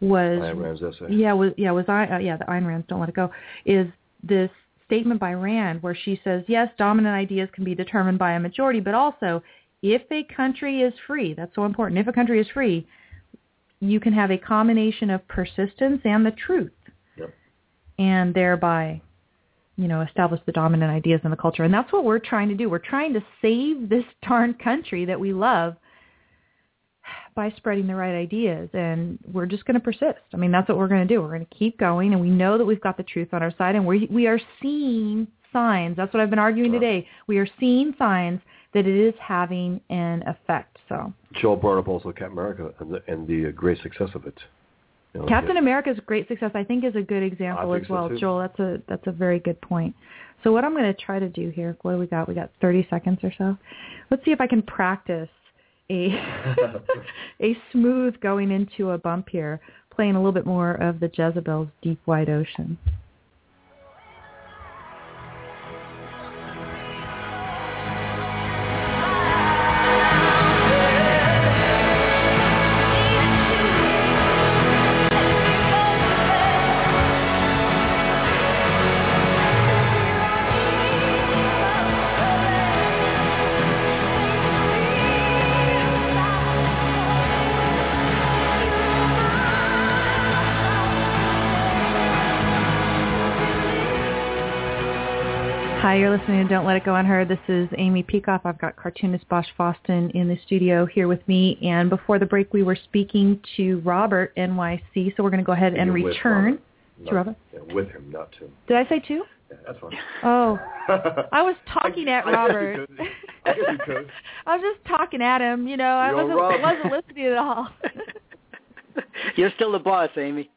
was Ayn Rand's essay. yeah, was yeah, was I uh, yeah, the Ayn Rand's Don't Let It Go is this statement by Rand where she says, yes, dominant ideas can be determined by a majority, but also if a country is free, that's so important. If a country is free, you can have a combination of persistence and the truth, Yep. and thereby, you know, establish the dominant ideas in the culture. And that's what we're trying to do. We're trying to save this darn country that we love by spreading the right ideas and we're just going to persist. I mean, that's what we're going to do. We're going to keep going and we know that we've got the truth on our side and we we are seeing signs. That's what I've been arguing today. We are seeing signs that it is having an effect. So, Joel brought up also Captain America and the, and the great success of it. You know, Captain yeah. America's great success I think is a good example as think so, well. Joel, that's a that's a very good point. So what I'm going to try to do here, what do we got? We got 30 seconds or so. Let's see if I can practice a a smooth going into a bump here, playing a little bit more of the Jezabel's Deep Wide Ocean. Hi, you're listening to Don't Let It Go Unheard. This is Amy Peikoff. I've got cartoonist Bosch Fawstin in the studio here with me. And before the break, we were speaking to Robert NYC. So we're going to go ahead and You're return Robert. to Robert. Yeah, with him, not to. Did I say two? Yeah, that's fine. Oh, I was talking at I guess you Robert. could. I guess you could. I was just talking at him. You know, I wasn't Rob. wasn't listening at all. You're still the boss, Amy.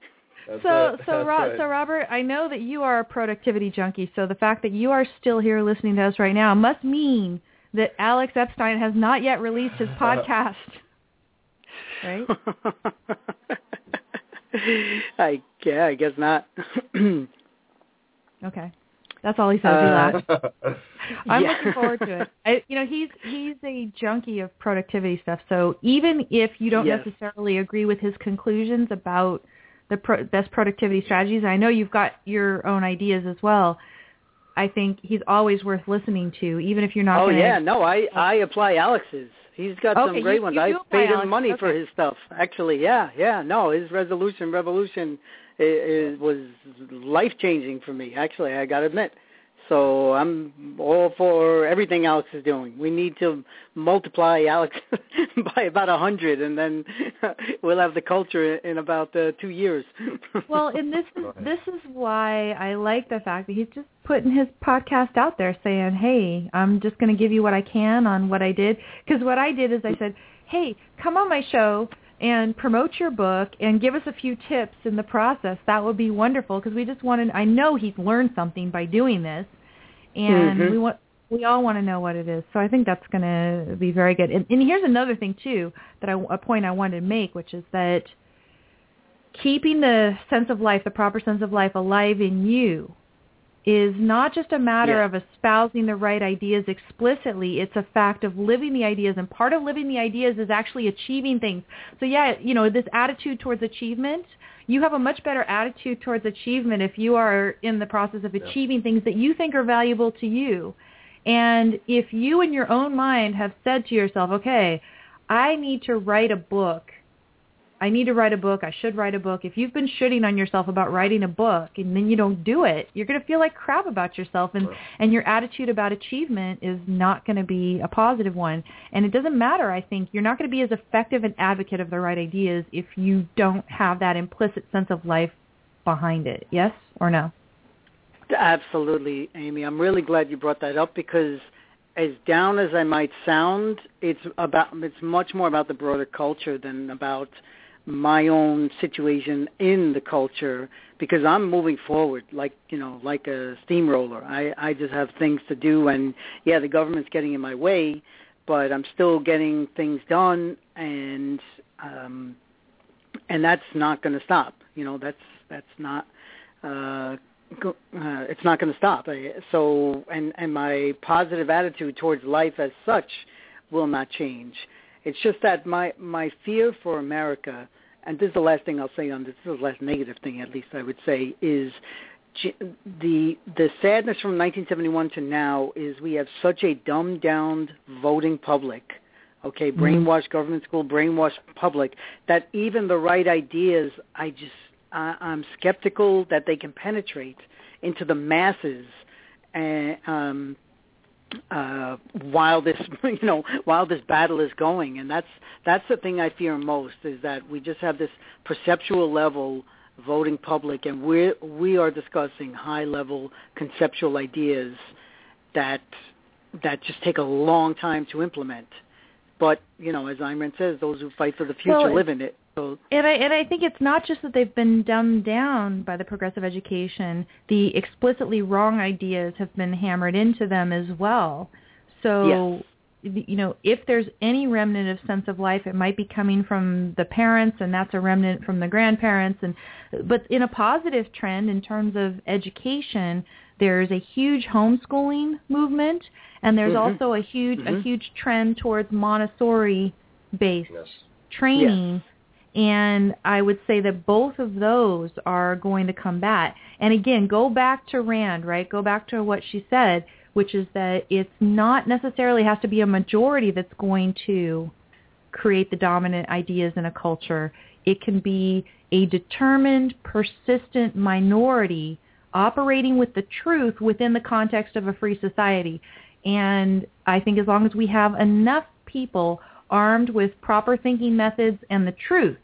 That's so right. so Ro- right. so Robert, I know that you are a productivity junkie. So the fact that you are still here listening to us right now must mean that Alex Epstein has not yet released his podcast. Right? I yeah, I guess not. Okay. That's all he says. He Uh, laughs. I'm yeah. looking forward to it. I, you know, he's he's a junkie of productivity stuff. So even if you don't Yes. necessarily agree with his conclusions about the pro- best productivity strategies, I know you've got your own ideas as well. I think he's always worth listening to, even if you're not. oh gonna, yeah, no, I I apply Alex's. He's got Okay, some great you- ones. you I paid him Alex. money for his stuff. Actually, yeah, yeah. No, his resolution revolution i i was life changing for me. Actually, I got to admit. So I'm all for everything Alex is doing. We need to multiply Alex by about a hundred, and then we'll have the culture in about uh, two years. Well, and this is this is why I like the fact that he's just putting his podcast out there, saying, "Hey, I'm just going to give you what I can on what I did." Because what I did is I said, "Hey, come on my show and promote your book and give us a few tips in the process. That would be wonderful." Because we just wanted. I know he's learned something by doing this, and Mhm. we want. We all want to know what it is, so I think that's going to be very good. And, and here's another thing too that I, a point I wanted to make, which is that keeping the sense of life, the proper sense of life alive in you is not just a matter Yeah. of espousing the right ideas explicitly. It's a fact of living the ideas. And part of living the ideas is actually achieving things. So yeah, you know, this attitude towards achievement, you have a much better attitude towards achievement if you are in the process of Yeah. achieving things that you think are valuable to you. And if you in your own mind have said to yourself, okay, I need to write a book I need to write a book. I should write a book. If you've been shitting on yourself about writing a book and then you don't do it, you're going to feel like crap about yourself and Right. and your attitude about achievement is not going to be a positive one. And it doesn't matter, I think. You're not going to be as effective an advocate of the right ideas if you don't have that implicit sense of life behind it. Yes or no? Absolutely, Amy. I'm really glad you brought that up because as down as I might sound, it's about it's much more about the broader culture than about my own situation in the culture because I'm moving forward like, you know, like a steamroller. I I just have things to do and yeah, the government's getting in my way, but I'm still getting things done and um and that's not going to stop. You know, that's that's not uh go, uh, it's not going to stop. I- So, and and my positive attitude towards life as such will not change. It's just that my my fear for America, and this is the last thing I'll say on this. This is the last negative thing, at least I would say, is the the sadness from 1971 to now is we have such a dumbed down voting public. Okay, Mhm. brainwashed government school, brainwashed public. That even the right ideas, I just I, I'm skeptical that they can penetrate into the masses, and um, uh, while this you know while this battle is going, and that's that's the thing I fear most is that we just have this perceptual level voting public, and we we are discussing high level conceptual ideas that that just take a long time to implement. But you know, as Ayn Rand says, those who fight for the future Well, live in it. So And I and I think it's not just that they've been dumbed down by the progressive education. The explicitly wrong ideas have been hammered into them as well. So you know, if there's any remnant of sense of life, it might be coming from the parents, and that's a remnant from the grandparents. And but in a positive trend in terms of education, there's a huge homeschooling movement, and there's Mhm. also a huge a Mhm. huge trend towards Montessori based Yes. training and I would say that both of those are going to combat. And again, go back to Rand, right? Go back to what she said, which is that it's not necessarily has to be a majority that's going to create the dominant ideas in a culture. It can be a determined, persistent minority operating with the truth within the context of a free society. And I think as long as we have enough people armed with proper thinking methods and the truth,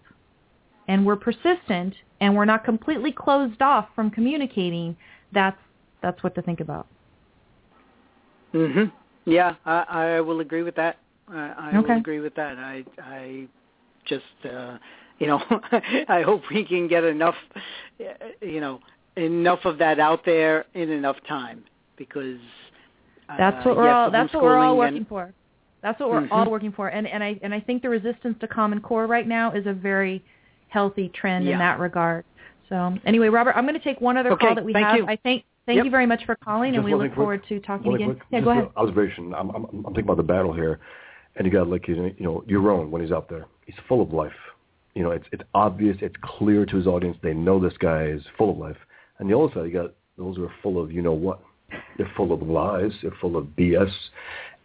and we're persistent and we're not completely closed off from communicating, that's that's what to think about. Mhm. Yeah, I, I will agree with that. I, I Okay. will agree with that. I I just uh you know I hope we can get enough you know enough of that out there in enough time because uh, That's what we're yes, all that's what we're all working and- for. That's what we're Mhm. all working for. And and I and I think the resistance to Common Core right now is a very healthy trend Yeah. in that regard. So anyway, Robert, I'm going to take one other Okay, call that we thank have. you. I thank thank Yep. you very much for calling, and we look quick. forward to talking again. quick, Yeah, just go an ahead. Observation. I'm, I'm, I'm thinking about the battle here, and you got to look. You know, Yaron when he's out there, he's full of life. You know, it's it's obvious, it's clear to his audience. They know this guy is full of life. And the other side, you got those who are full of you know what. They're full of lies. They're full of BS,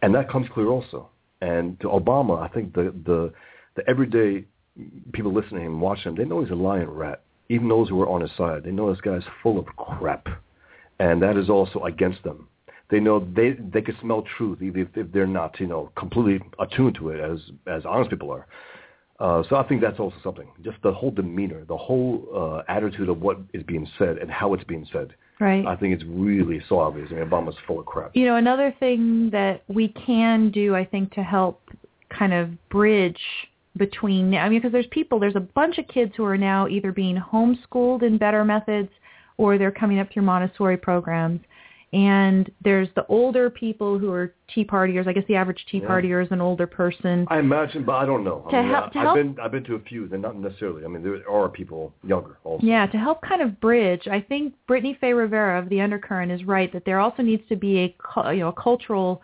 and that comes clear also. And to Obama, I think the the the everyday people listening to him, watching him, they know he's a lying rat. Even those who are on his side, they know this guy's full of crap, and that is also against them. They know they they can smell truth, even if, if they're not, you know, completely attuned to it as as honest people are. Uh, so I think that's also something. Just the whole demeanor, the whole uh, attitude of what is being said and how it's being said. Right. I think it's really so obvious. I mean, Obama's full of crap. You know, another thing that we can do, I think, to help kind of bridge between, I mean, because there's people, there's a bunch of kids who are now either being homeschooled in better methods or they're coming up through Montessori programs. And there's the older people who are Tea Partiers. I guess the average Tea Yeah. Partier is an older person. I imagine, but I don't know. I To mean, help- I, to I've help- been I've been to a few. They're not necessarily. I mean, there are people younger also. Yeah, to help kind of bridge, I think Brittany Fay Rivera of the Undercurrent is right that there also needs to be a you know a cultural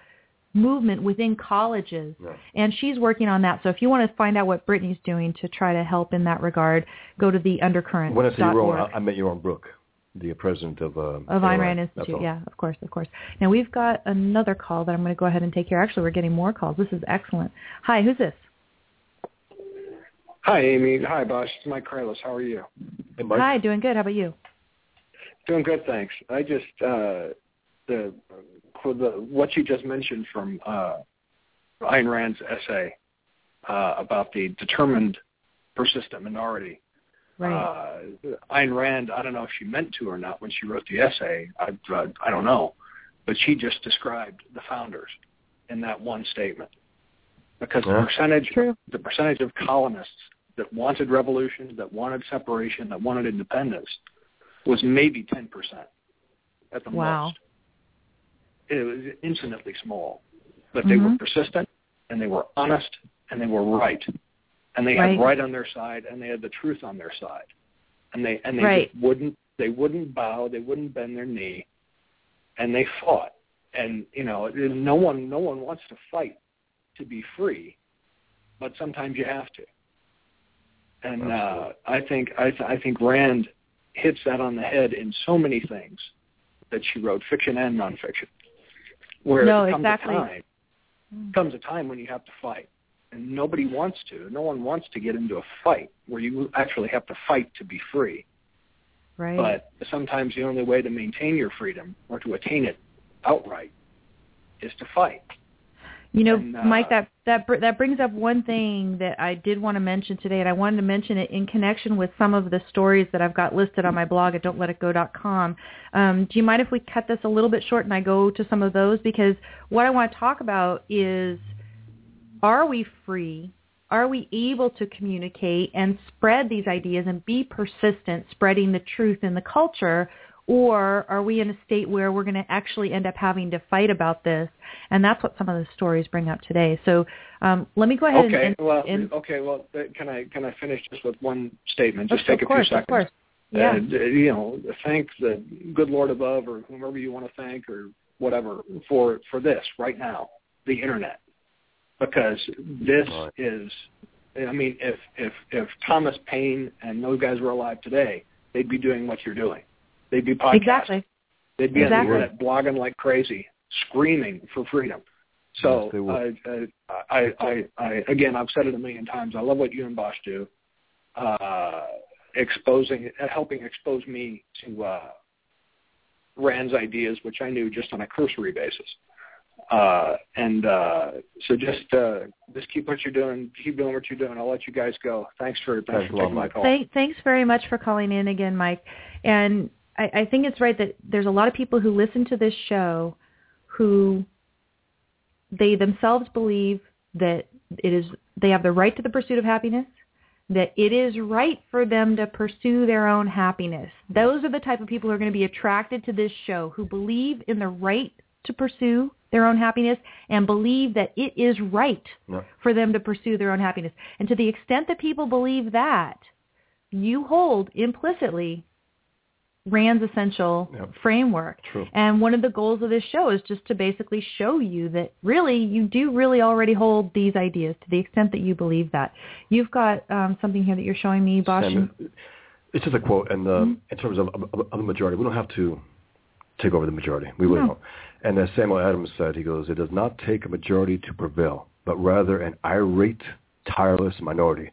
movement within colleges, Yeah. and she's working on that. So if you want to find out what Brittany's doing to try to help in that regard, go to the undercurrent. When I say Yaron, I, I meant Yaron Brook, the president of uh, of Ayn Rand Institute. Yeah, of course, of course. Now we've got another call that I'm going to go ahead and take here. Actually, we're getting more calls. This is excellent. Hi, who's this? Hi, Amy. Hi, Bosch. It's Mike Kralus. How are you? Hey, Mike. Hi, doing good. How about you? Doing good, thanks. I just uh, the for the what you just mentioned from uh, Ayn Rand's essay uh, about the determined, persistent minority. Right. Uh, Ayn Rand, I don't know if she meant to or not when she wrote the essay. I uh, I don't know, but she just described the founders in that one statement because Yeah. the percentage True. the percentage of colonists that wanted revolution, that wanted separation, that wanted independence was maybe 10% at the Wow. most. It was infinitely small. But they Mhm. were persistent and they were honest and they were right. And they Right. had right on their side and they had the truth on their side. And they and they Right. just wouldn't they wouldn't bow, they wouldn't bend their knee and they fought. And you know, no one no one wants to fight to be free, but sometimes you have to. And uh, I think I, th- I think Rand hits that on the head in so many things that she wrote, fiction and nonfiction. Where No, there comes exactly. a time comes a time when you have to fight, and nobody wants to. No one wants to get into a fight where you actually have to fight to be free. Right. But sometimes the only way to maintain your freedom or to attain it outright is to fight. You know, And, uh, Mike, that that br- that brings up one thing that I did want to mention today, and I wanted to mention it in connection with some of the stories that I've got listed on my blog at don'tletitgo.com. Um, do you mind if we cut this a little bit short and I go to some of those? Because what I want to talk about is, are we free? Are we able to communicate and spread these ideas and be persistent, spreading the truth in the culture? Or are we in a state where we're going to actually end up having to fight about this? And that's what some of the stories bring up today. So um, let me go ahead Okay, and, and, well, and okay, well, uh, can I can I finish just with one statement? Just of take a few of seconds. course. Yeah. Uh, you know, thank the good Lord above, or whomever you want to thank, or whatever, for for this right now, the internet, because this Right. is. I mean, if if if Thomas Paine and those guys were alive today, they'd be doing what you're doing. They'd be podcasting. Exactly. They'd be Exactly. on the internet blogging like crazy, screaming for freedom. So Yes, they would. I, I, I, I, again, I've said it a million times. I love what you and Bosch do, uh, exposing, uh, helping expose me to uh, Rand's ideas, which I knew just on a cursory basis. Uh, and uh, so just uh, just keep what you're doing. Keep doing what you're doing. I'll let you guys go. Thanks for thanks, Thanks for taking my Mike. call. Thank, thanks very much for calling in again, Mike. And I, I think it's right that there's a lot of people who listen to this show who they themselves believe that it is they have the right to the pursuit of happiness, that it is right for them to pursue their own happiness. Those are the type of people who are going to be attracted to this show, who believe in the right to pursue their own happiness and believe that it is right Yeah. for them to pursue their own happiness. And to the extent that people believe that, you hold implicitly Rand's essential Yep. framework. True. And one of the goals of this show is just to basically show you that really you do really already hold these ideas to the extent that you believe that. You've got um, something here that you're showing me, Bosch. Sam, it's just a quote, and uh, Mm-hmm. in terms of, of, of the majority, we don't have to take over the majority. We really No. don't. And as Samuel Adams said, he goes, "It does not take a majority to prevail, but rather an irate, tireless minority,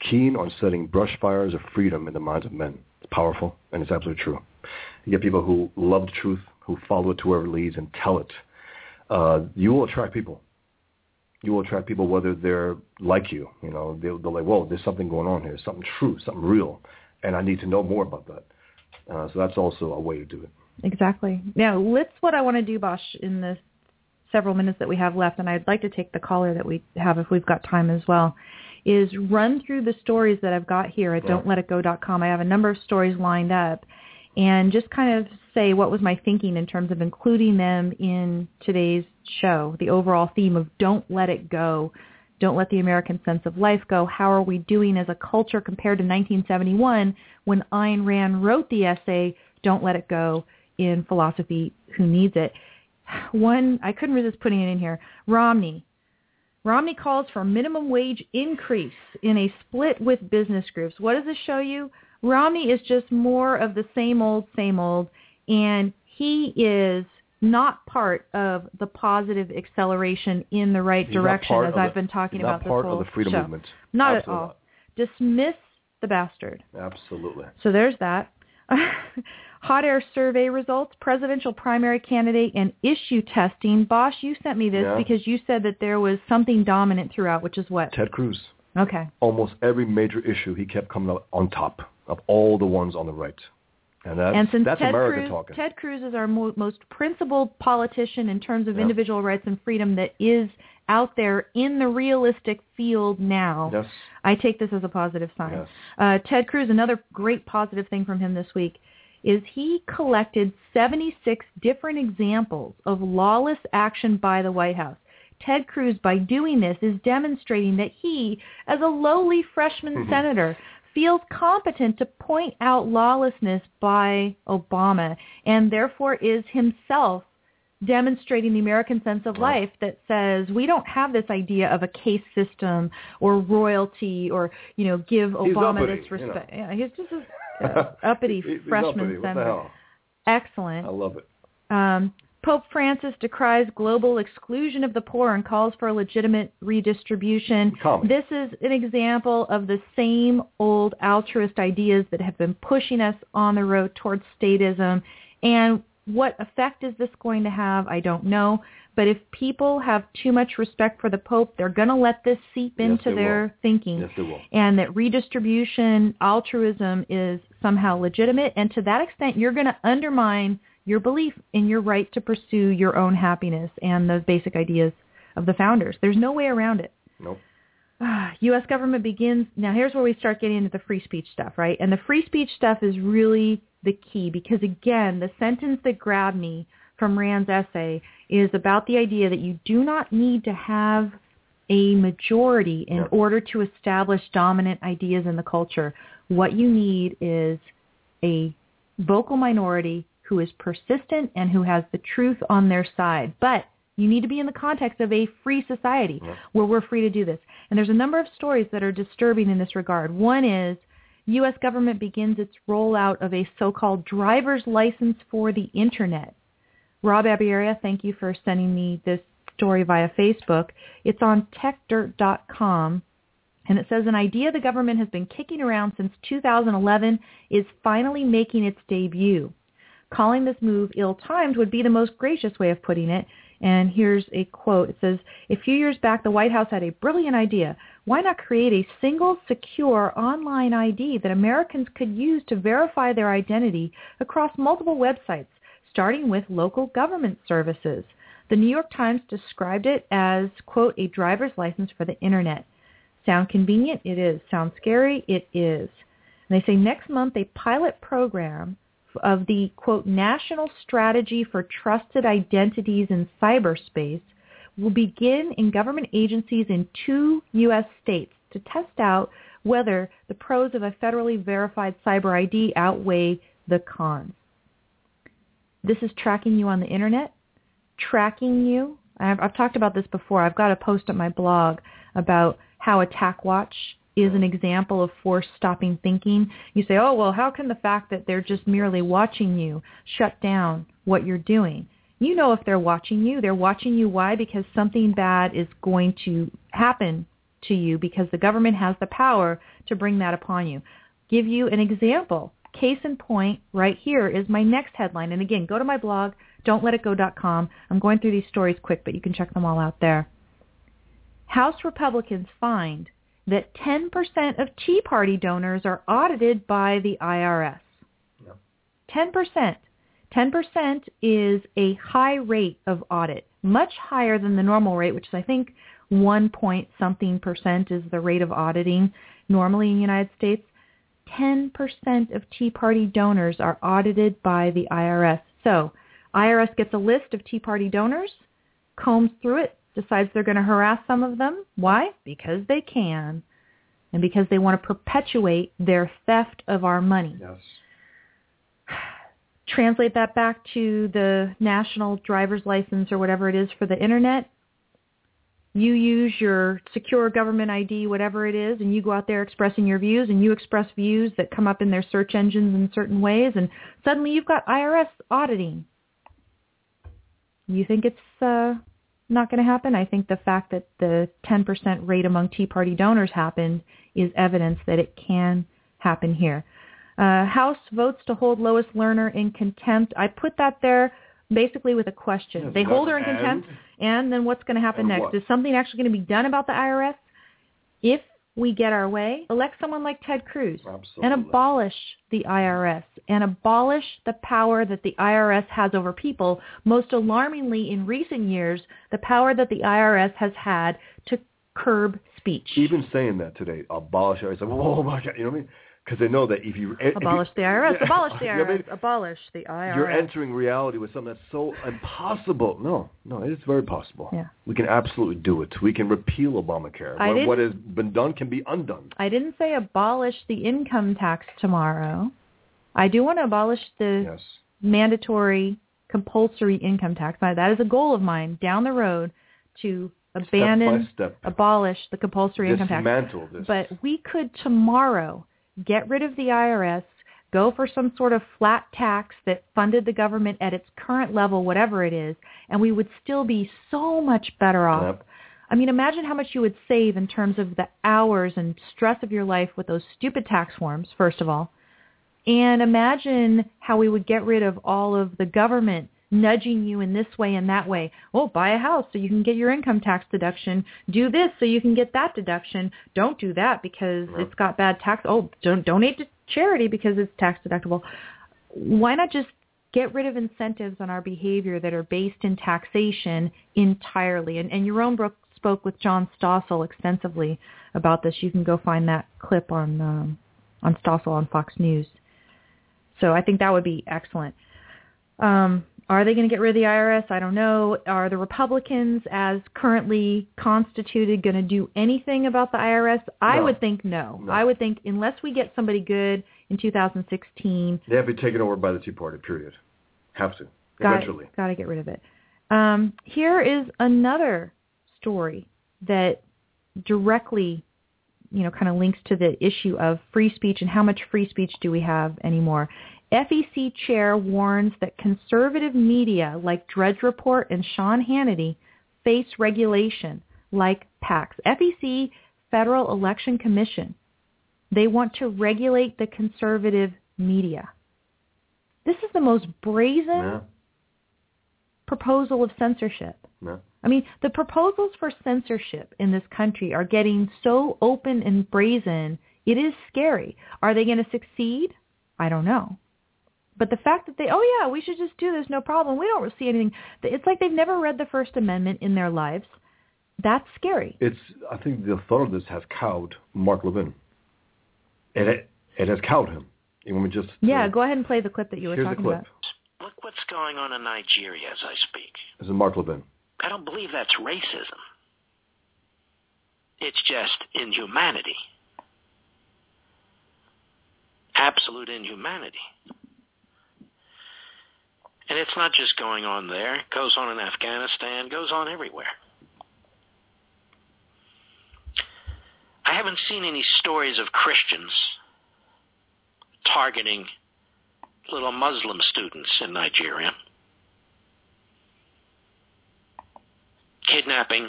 keen on setting brush fires of freedom in the minds of men." It's powerful, and it's absolutely true. You get people who love the truth, who follow it to wherever it leads, and tell it. Uh, you will attract people you will attract people whether they're like you. You know, they'll, they'll like, whoa, there's something going on here, something true, something real, and I need to know more about that. Uh, so that's also a way to do it. Exactly. Now, let's what I want to do, Bosch, in the several minutes that we have left, and I'd like to take the caller that we have if we've got time as well, is run through the stories that I've got here at Yeah. don'tletitgo.com. I have a number of stories lined up, and just kind of say what was my thinking in terms of including them in today's show, the overall theme of don't let it go. Don't let the American sense of life go. How are we doing as a culture compared to 1971 when Ayn Rand wrote the essay, Don't Let It Go, in Philosophy, Who Needs It? One, I couldn't resist putting it in here. Romney. Romney calls for minimum wage increase in a split with business groups. What does this show you? Romney is just more of the same old, same old, and he is not part of the positive acceleration in the right He's direction as I've the- been talking about this whole of the freedom show. movement. Not Absolutely at all. not. Dismiss the bastard. Absolutely. So there's that. Hot air survey results, presidential primary candidate, and issue testing. Bosch, you sent me this Yeah. because you said that there was something dominant throughout, which is what? Ted Cruz. Okay. Almost every major issue, he kept coming out on top of all the ones on the right. And that's, and since that's Ted America Cruz, talking. Ted Cruz is our mo- most principled politician in terms of Yep. individual rights and freedom that is out there in the realistic field now. yes. I take this as a positive sign. Yes. Uh, Ted Cruz, another great positive thing from him this week is he collected 76 different examples of lawless action by the White House. Ted Cruz, by doing this, is demonstrating that he, as a lowly freshman Mhm. senator, feels competent to point out lawlessness by Obama and therefore is himself demonstrating the American sense of life that says we don't have this idea of a case system or royalty or you know give Obama this you know. respect. Yeah, he's just a uppity freshman uppity. What the senator. hell? Excellent. I love it. Um, Pope Francis decries global exclusion of the poor and calls for a legitimate redistribution. This is an example of the same old altruist ideas that have been pushing us on the road towards statism. And what effect is this going to have? I don't know. But if people have too much respect for the Pope, they're going to let this seep Yes, into their will. thinking Yes, they will. and that redistribution, altruism is somehow legitimate. And to that extent, you're going to undermine your belief in your right to pursue your own happiness and those basic ideas of the founders. There's no way around it. Nope. U.S. government begins. Now, here's where we start getting into the free speech stuff, right? And the free speech stuff is really the key because, again, the sentence that grabbed me from Rand's essay is about the idea that you do not need to have a majority in Yeah. order to establish dominant ideas in the culture. What you need is a vocal minority who is persistent and who has the truth on their side. But you need to be in the context of a free society Yeah. where we're free to do this. And there's a number of stories that are disturbing in this regard. One is U.S. government begins its rollout of a so-called driver's license for the Internet. Rob Abiera, thank you for sending me this story via Facebook. It's on techdirt.com. And it says an idea the government has been kicking around since 2011 is finally making its debut. Calling this move ill-timed would be the most gracious way of putting it. And here's a quote. It says, a few years back, the White House had a brilliant idea. Why not create a single, secure online ID that Americans could use to verify their identity across multiple websites, starting with local government services? The New York Times described it as, quote, a driver's license for the Internet. Sound convenient? It is. Sound scary? It is. And they say next month a pilot program of the, quote, National Strategy for Trusted Identities in Cyberspace will begin in government agencies in two U.S. states to test out whether the pros of a federally verified cyber ID outweigh the cons. This is tracking you on the internet, tracking you. I've, I've talked about this before. I've got a post on my blog about how Attack Watch is an example of force stopping thinking. You say, oh, well, how can the fact that they're just merely watching you shut down what you're doing? You know if they're watching you. They're watching you. Why? Because something bad is going to happen to you because the government has the power to bring that upon you. Give you an example. Case in point right here is my next headline. And again, go to my blog, don'tletitgo.com. I'm going through these stories quick, but you can check them all out there. House Republicans find that 10% of Tea Party donors are audited by the IRS. Yep. 10%. 10% is a high rate of audit, much higher than the normal rate, which is I think 1 point something percent is the rate of auditing normally in the United States. 10% of Tea Party donors are audited by the IRS. So IRS gets a list of Tea Party donors, combs through it, decides they're going to harass some of them. Why? Because they can. And because they want to perpetuate their theft of our money. Yes. Translate that back to the national driver's license or whatever it is for the internet. You use your secure government ID, whatever it is, and you go out there expressing your views, and you express views that come up in their search engines in certain ways, and suddenly you've got IRS auditing. You think it's uh, not going to happen. I think the fact that the 10% rate among Tea Party donors happened is evidence that it can happen here. Uh, House votes to hold Lois Lerner in contempt. I put that there basically with a question. Yes, they hold her in contempt, and then what's going to happen next? what? Is something actually going to be done about the IRS? If we get our way, elect someone like Ted Cruz Absolutely. and abolish the IRS and abolish the power that the IRS has over people. Most alarmingly, in recent years, the power that the IRS has had to curb speech. Even saying that today, abolish. It's like, oh my God, you know what I mean? Because they know that if you if you- abolish the IRS. Yeah. Abolish the You know what I mean? IRS. Abolish the IRS. You're entering reality with something that's so impossible. No, no, it's very possible. Yeah. We can absolutely do it. We can repeal Obamacare. I What, what has been done can be undone. I didn't say abolish the income tax tomorrow. I do want to abolish the Yes. mandatory compulsory income tax. That is a goal of mine down the road to abandon, step step. abolish the compulsory income tax. This. But we could tomorrow get rid of the IRS, go for some sort of flat tax that funded the government at its current level, whatever it is, and we would still be so much better off. Yep. I mean, imagine how much you would save in terms of the hours and stress of your life with those stupid tax forms, first of all. And imagine how we would get rid of all of the government nudging you in this way and that way. Oh, buy a house so you can get your income tax deduction. Do this so you can get that deduction. Don't do that because it's got bad tax. Oh, don't donate to charity because it's tax deductible. Why not just get rid of incentives on our behavior that are based in taxation entirely? And, and Yaron Brooks spoke with John Stossel extensively about this. You can go find that clip on um, on Stossel on Fox News. So I think that would be excellent. Um, are they going to get rid of the IRS? I don't know. Are the Republicans, as currently constituted, going to do anything about the IRS? I No. would think no. No. I would think unless we get somebody good in 2016, They have to be taken over by the Tea Party, period. Have to. got Eventually. got to get rid of it. Um, here is another story that directly, you know, kind of links to the issue of free speech and how much free speech do we have anymore. FEC chair warns that conservative media like Drudge Report and Sean Hannity face regulation like PACs. FEC, Federal Election Commission, they want to regulate the conservative media. This is the most brazen proposal of censorship. No. I mean, the proposals for censorship in this country are getting so open and brazen, it is scary. Are they going to succeed? I don't know. But the fact that they, oh yeah, we should just do this, no problem. We don't see anything. It's like they've never read the First Amendment in their lives. That's scary. It's. I think the thought of this has cowed Mark Levin. It it has cowed him. You want me just? Yeah, uh, go ahead and play the clip that you were Here's the talking clip. about. Look what's going on in Nigeria as I speak. This is Mark Levin. I don't believe that's racism. It's just inhumanity. Absolute inhumanity. And it's not just going on there. It goes on in Afghanistan, it goes on everywhere. I haven't seen any stories of Christians targeting little Muslim students in Nigeria. kidnapping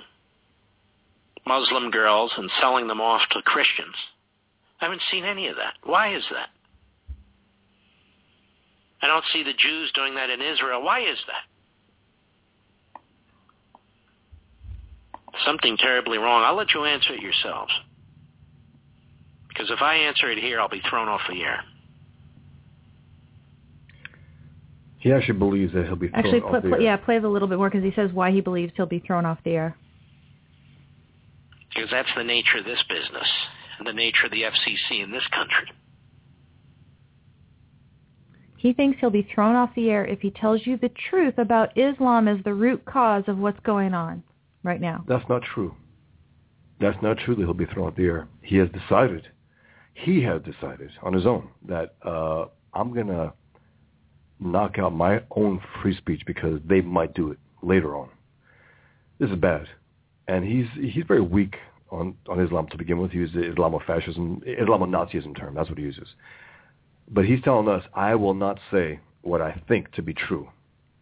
Muslim girls and selling them off to Christians. I haven't seen any of that. Why is that? I don't see the Jews doing that in Israel. Why is that? Something terribly wrong. I'll let you answer it yourselves. Because if I answer it here, I'll be thrown off the air. He actually believes that he'll be thrown Actually, off pl- the pl- air. yeah, play it a little bit more because he says why he believes he'll be thrown off the air. Because that's the nature of this business and the nature of the FCC in this country. He thinks he'll be thrown off the air if he tells you the truth about Islam as the root cause of what's going on right now. That's not true. That's not true that he'll be thrown off the air. He has decided, he has decided on his own that uh, I'm going to knock out my own free speech because they might do it later on. This is bad. And he's he's very weak on, on Islam to begin with. He uses Islamofascism, Islamon-Nazism term. That's what he uses. But he's telling us, I will not say what I think to be true,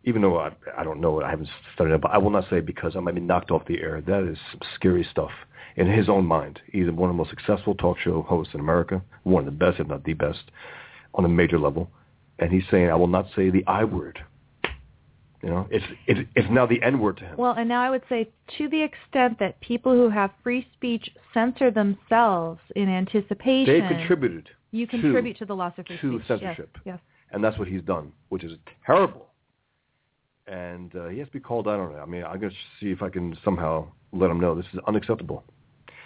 even though I, I don't know it, I haven't studied it, but I will not say because I might be knocked off the air. That is some scary stuff in his own mind. He's one of the most successful talk show hosts in America, one of the best, if not the best, on a major level. And he's saying, I will not say the I word. You know, it's it's, it's now the N word to him. Well, and now I would say to the extent that people who have free speech censor themselves in anticipation, they contributed you to- contribute to, the loss of free to speech. censorship. Yes, yes. and that's what he's done, which is terrible. And uh, he has to be called out on it. I mean, I'm going to see if I can somehow let him know this is unacceptable.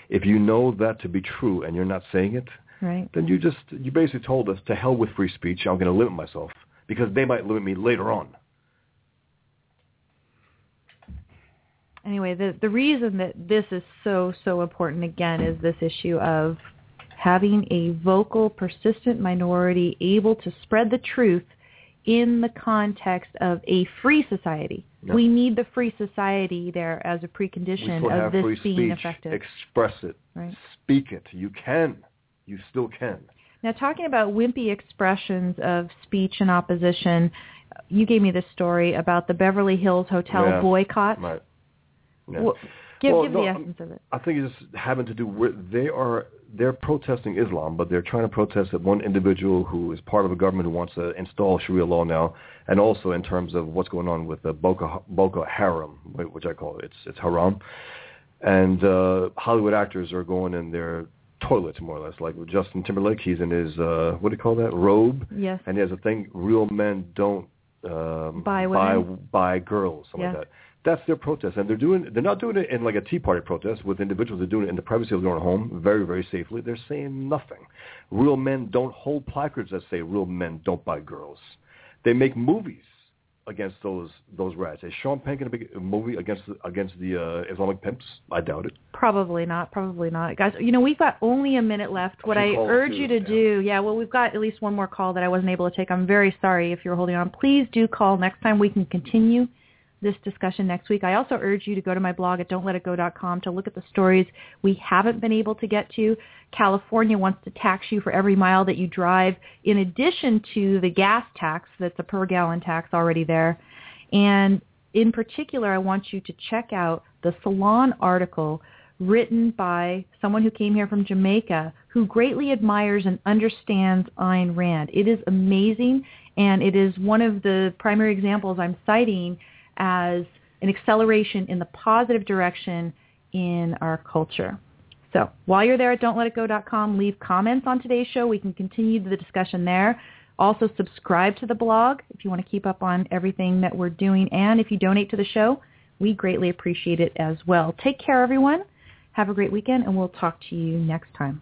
If you know that to be true and you're not saying it, Right. then you just you basically told us to hell with free speech. I'm going to limit myself because they might limit me later on. anyway, the the reason that this is so so important again is this issue of having a vocal, persistent minority able to spread the truth in the context of a free society. Yep. We need the free society there as a precondition of this being speech. effective. Express it. Right. Speak it. You can. You still can. Now, talking about wimpy expressions of speech and opposition, you gave me this story about the Beverly Hills Hotel Yeah. boycott. Right. Yeah. Wh- give Well, give no, the essence of it. I think it's having to do with they are they're protesting Islam, but they're trying to protest that one individual who is part of a government who wants to install Sharia law now, and also in terms of what's going on with the Boko Boko Haram, which I call it. It's it's haram, and uh, Hollywood actors are going in their toilets more or less. Like with Justin Timberlake, he's in his uh, what do you call that robe, Yes. and he has a thing: real men don't um, Buy buy buy girls, something Yeah. like that. That's their protest, and they're doing. They're not doing it in like a Tea Party protest with individuals. They're doing it in the privacy of their own home, very, very safely. They're saying nothing. Real men don't hold placards that say "Real men don't buy girls." They make movies against those those rats. Is Sean Penn going to make a movie against the, against the uh, Islamic pimps? I doubt it. Probably not. Probably not, guys. You know, we've got only a minute left. What I urge you to yeah. do, yeah. Well, we've got at least one more call that I wasn't able to take. I'm very sorry if you're holding on. Please do call next time. We can continue this discussion next week. I also urge you to go to my blog at don'tletitgo.com to look at the stories we haven't been able to get to. California wants to tax you for every mile that you drive, in addition to the gas tax that's a per gallon tax already there. And in particular, I want you to check out the Salon article written by someone who came here from Jamaica who greatly admires and understands Ayn Rand. It is amazing, and it is one of the primary examples I'm citing as an acceleration in the positive direction in our culture. So while you're there at don'tletitgo.com, leave comments on today's show. We can continue the discussion there. Also subscribe to the blog if you want to keep up on everything that we're doing. And if you donate to the show, we greatly appreciate it as well. Take care, everyone. Have a great weekend, and we'll talk to you next time.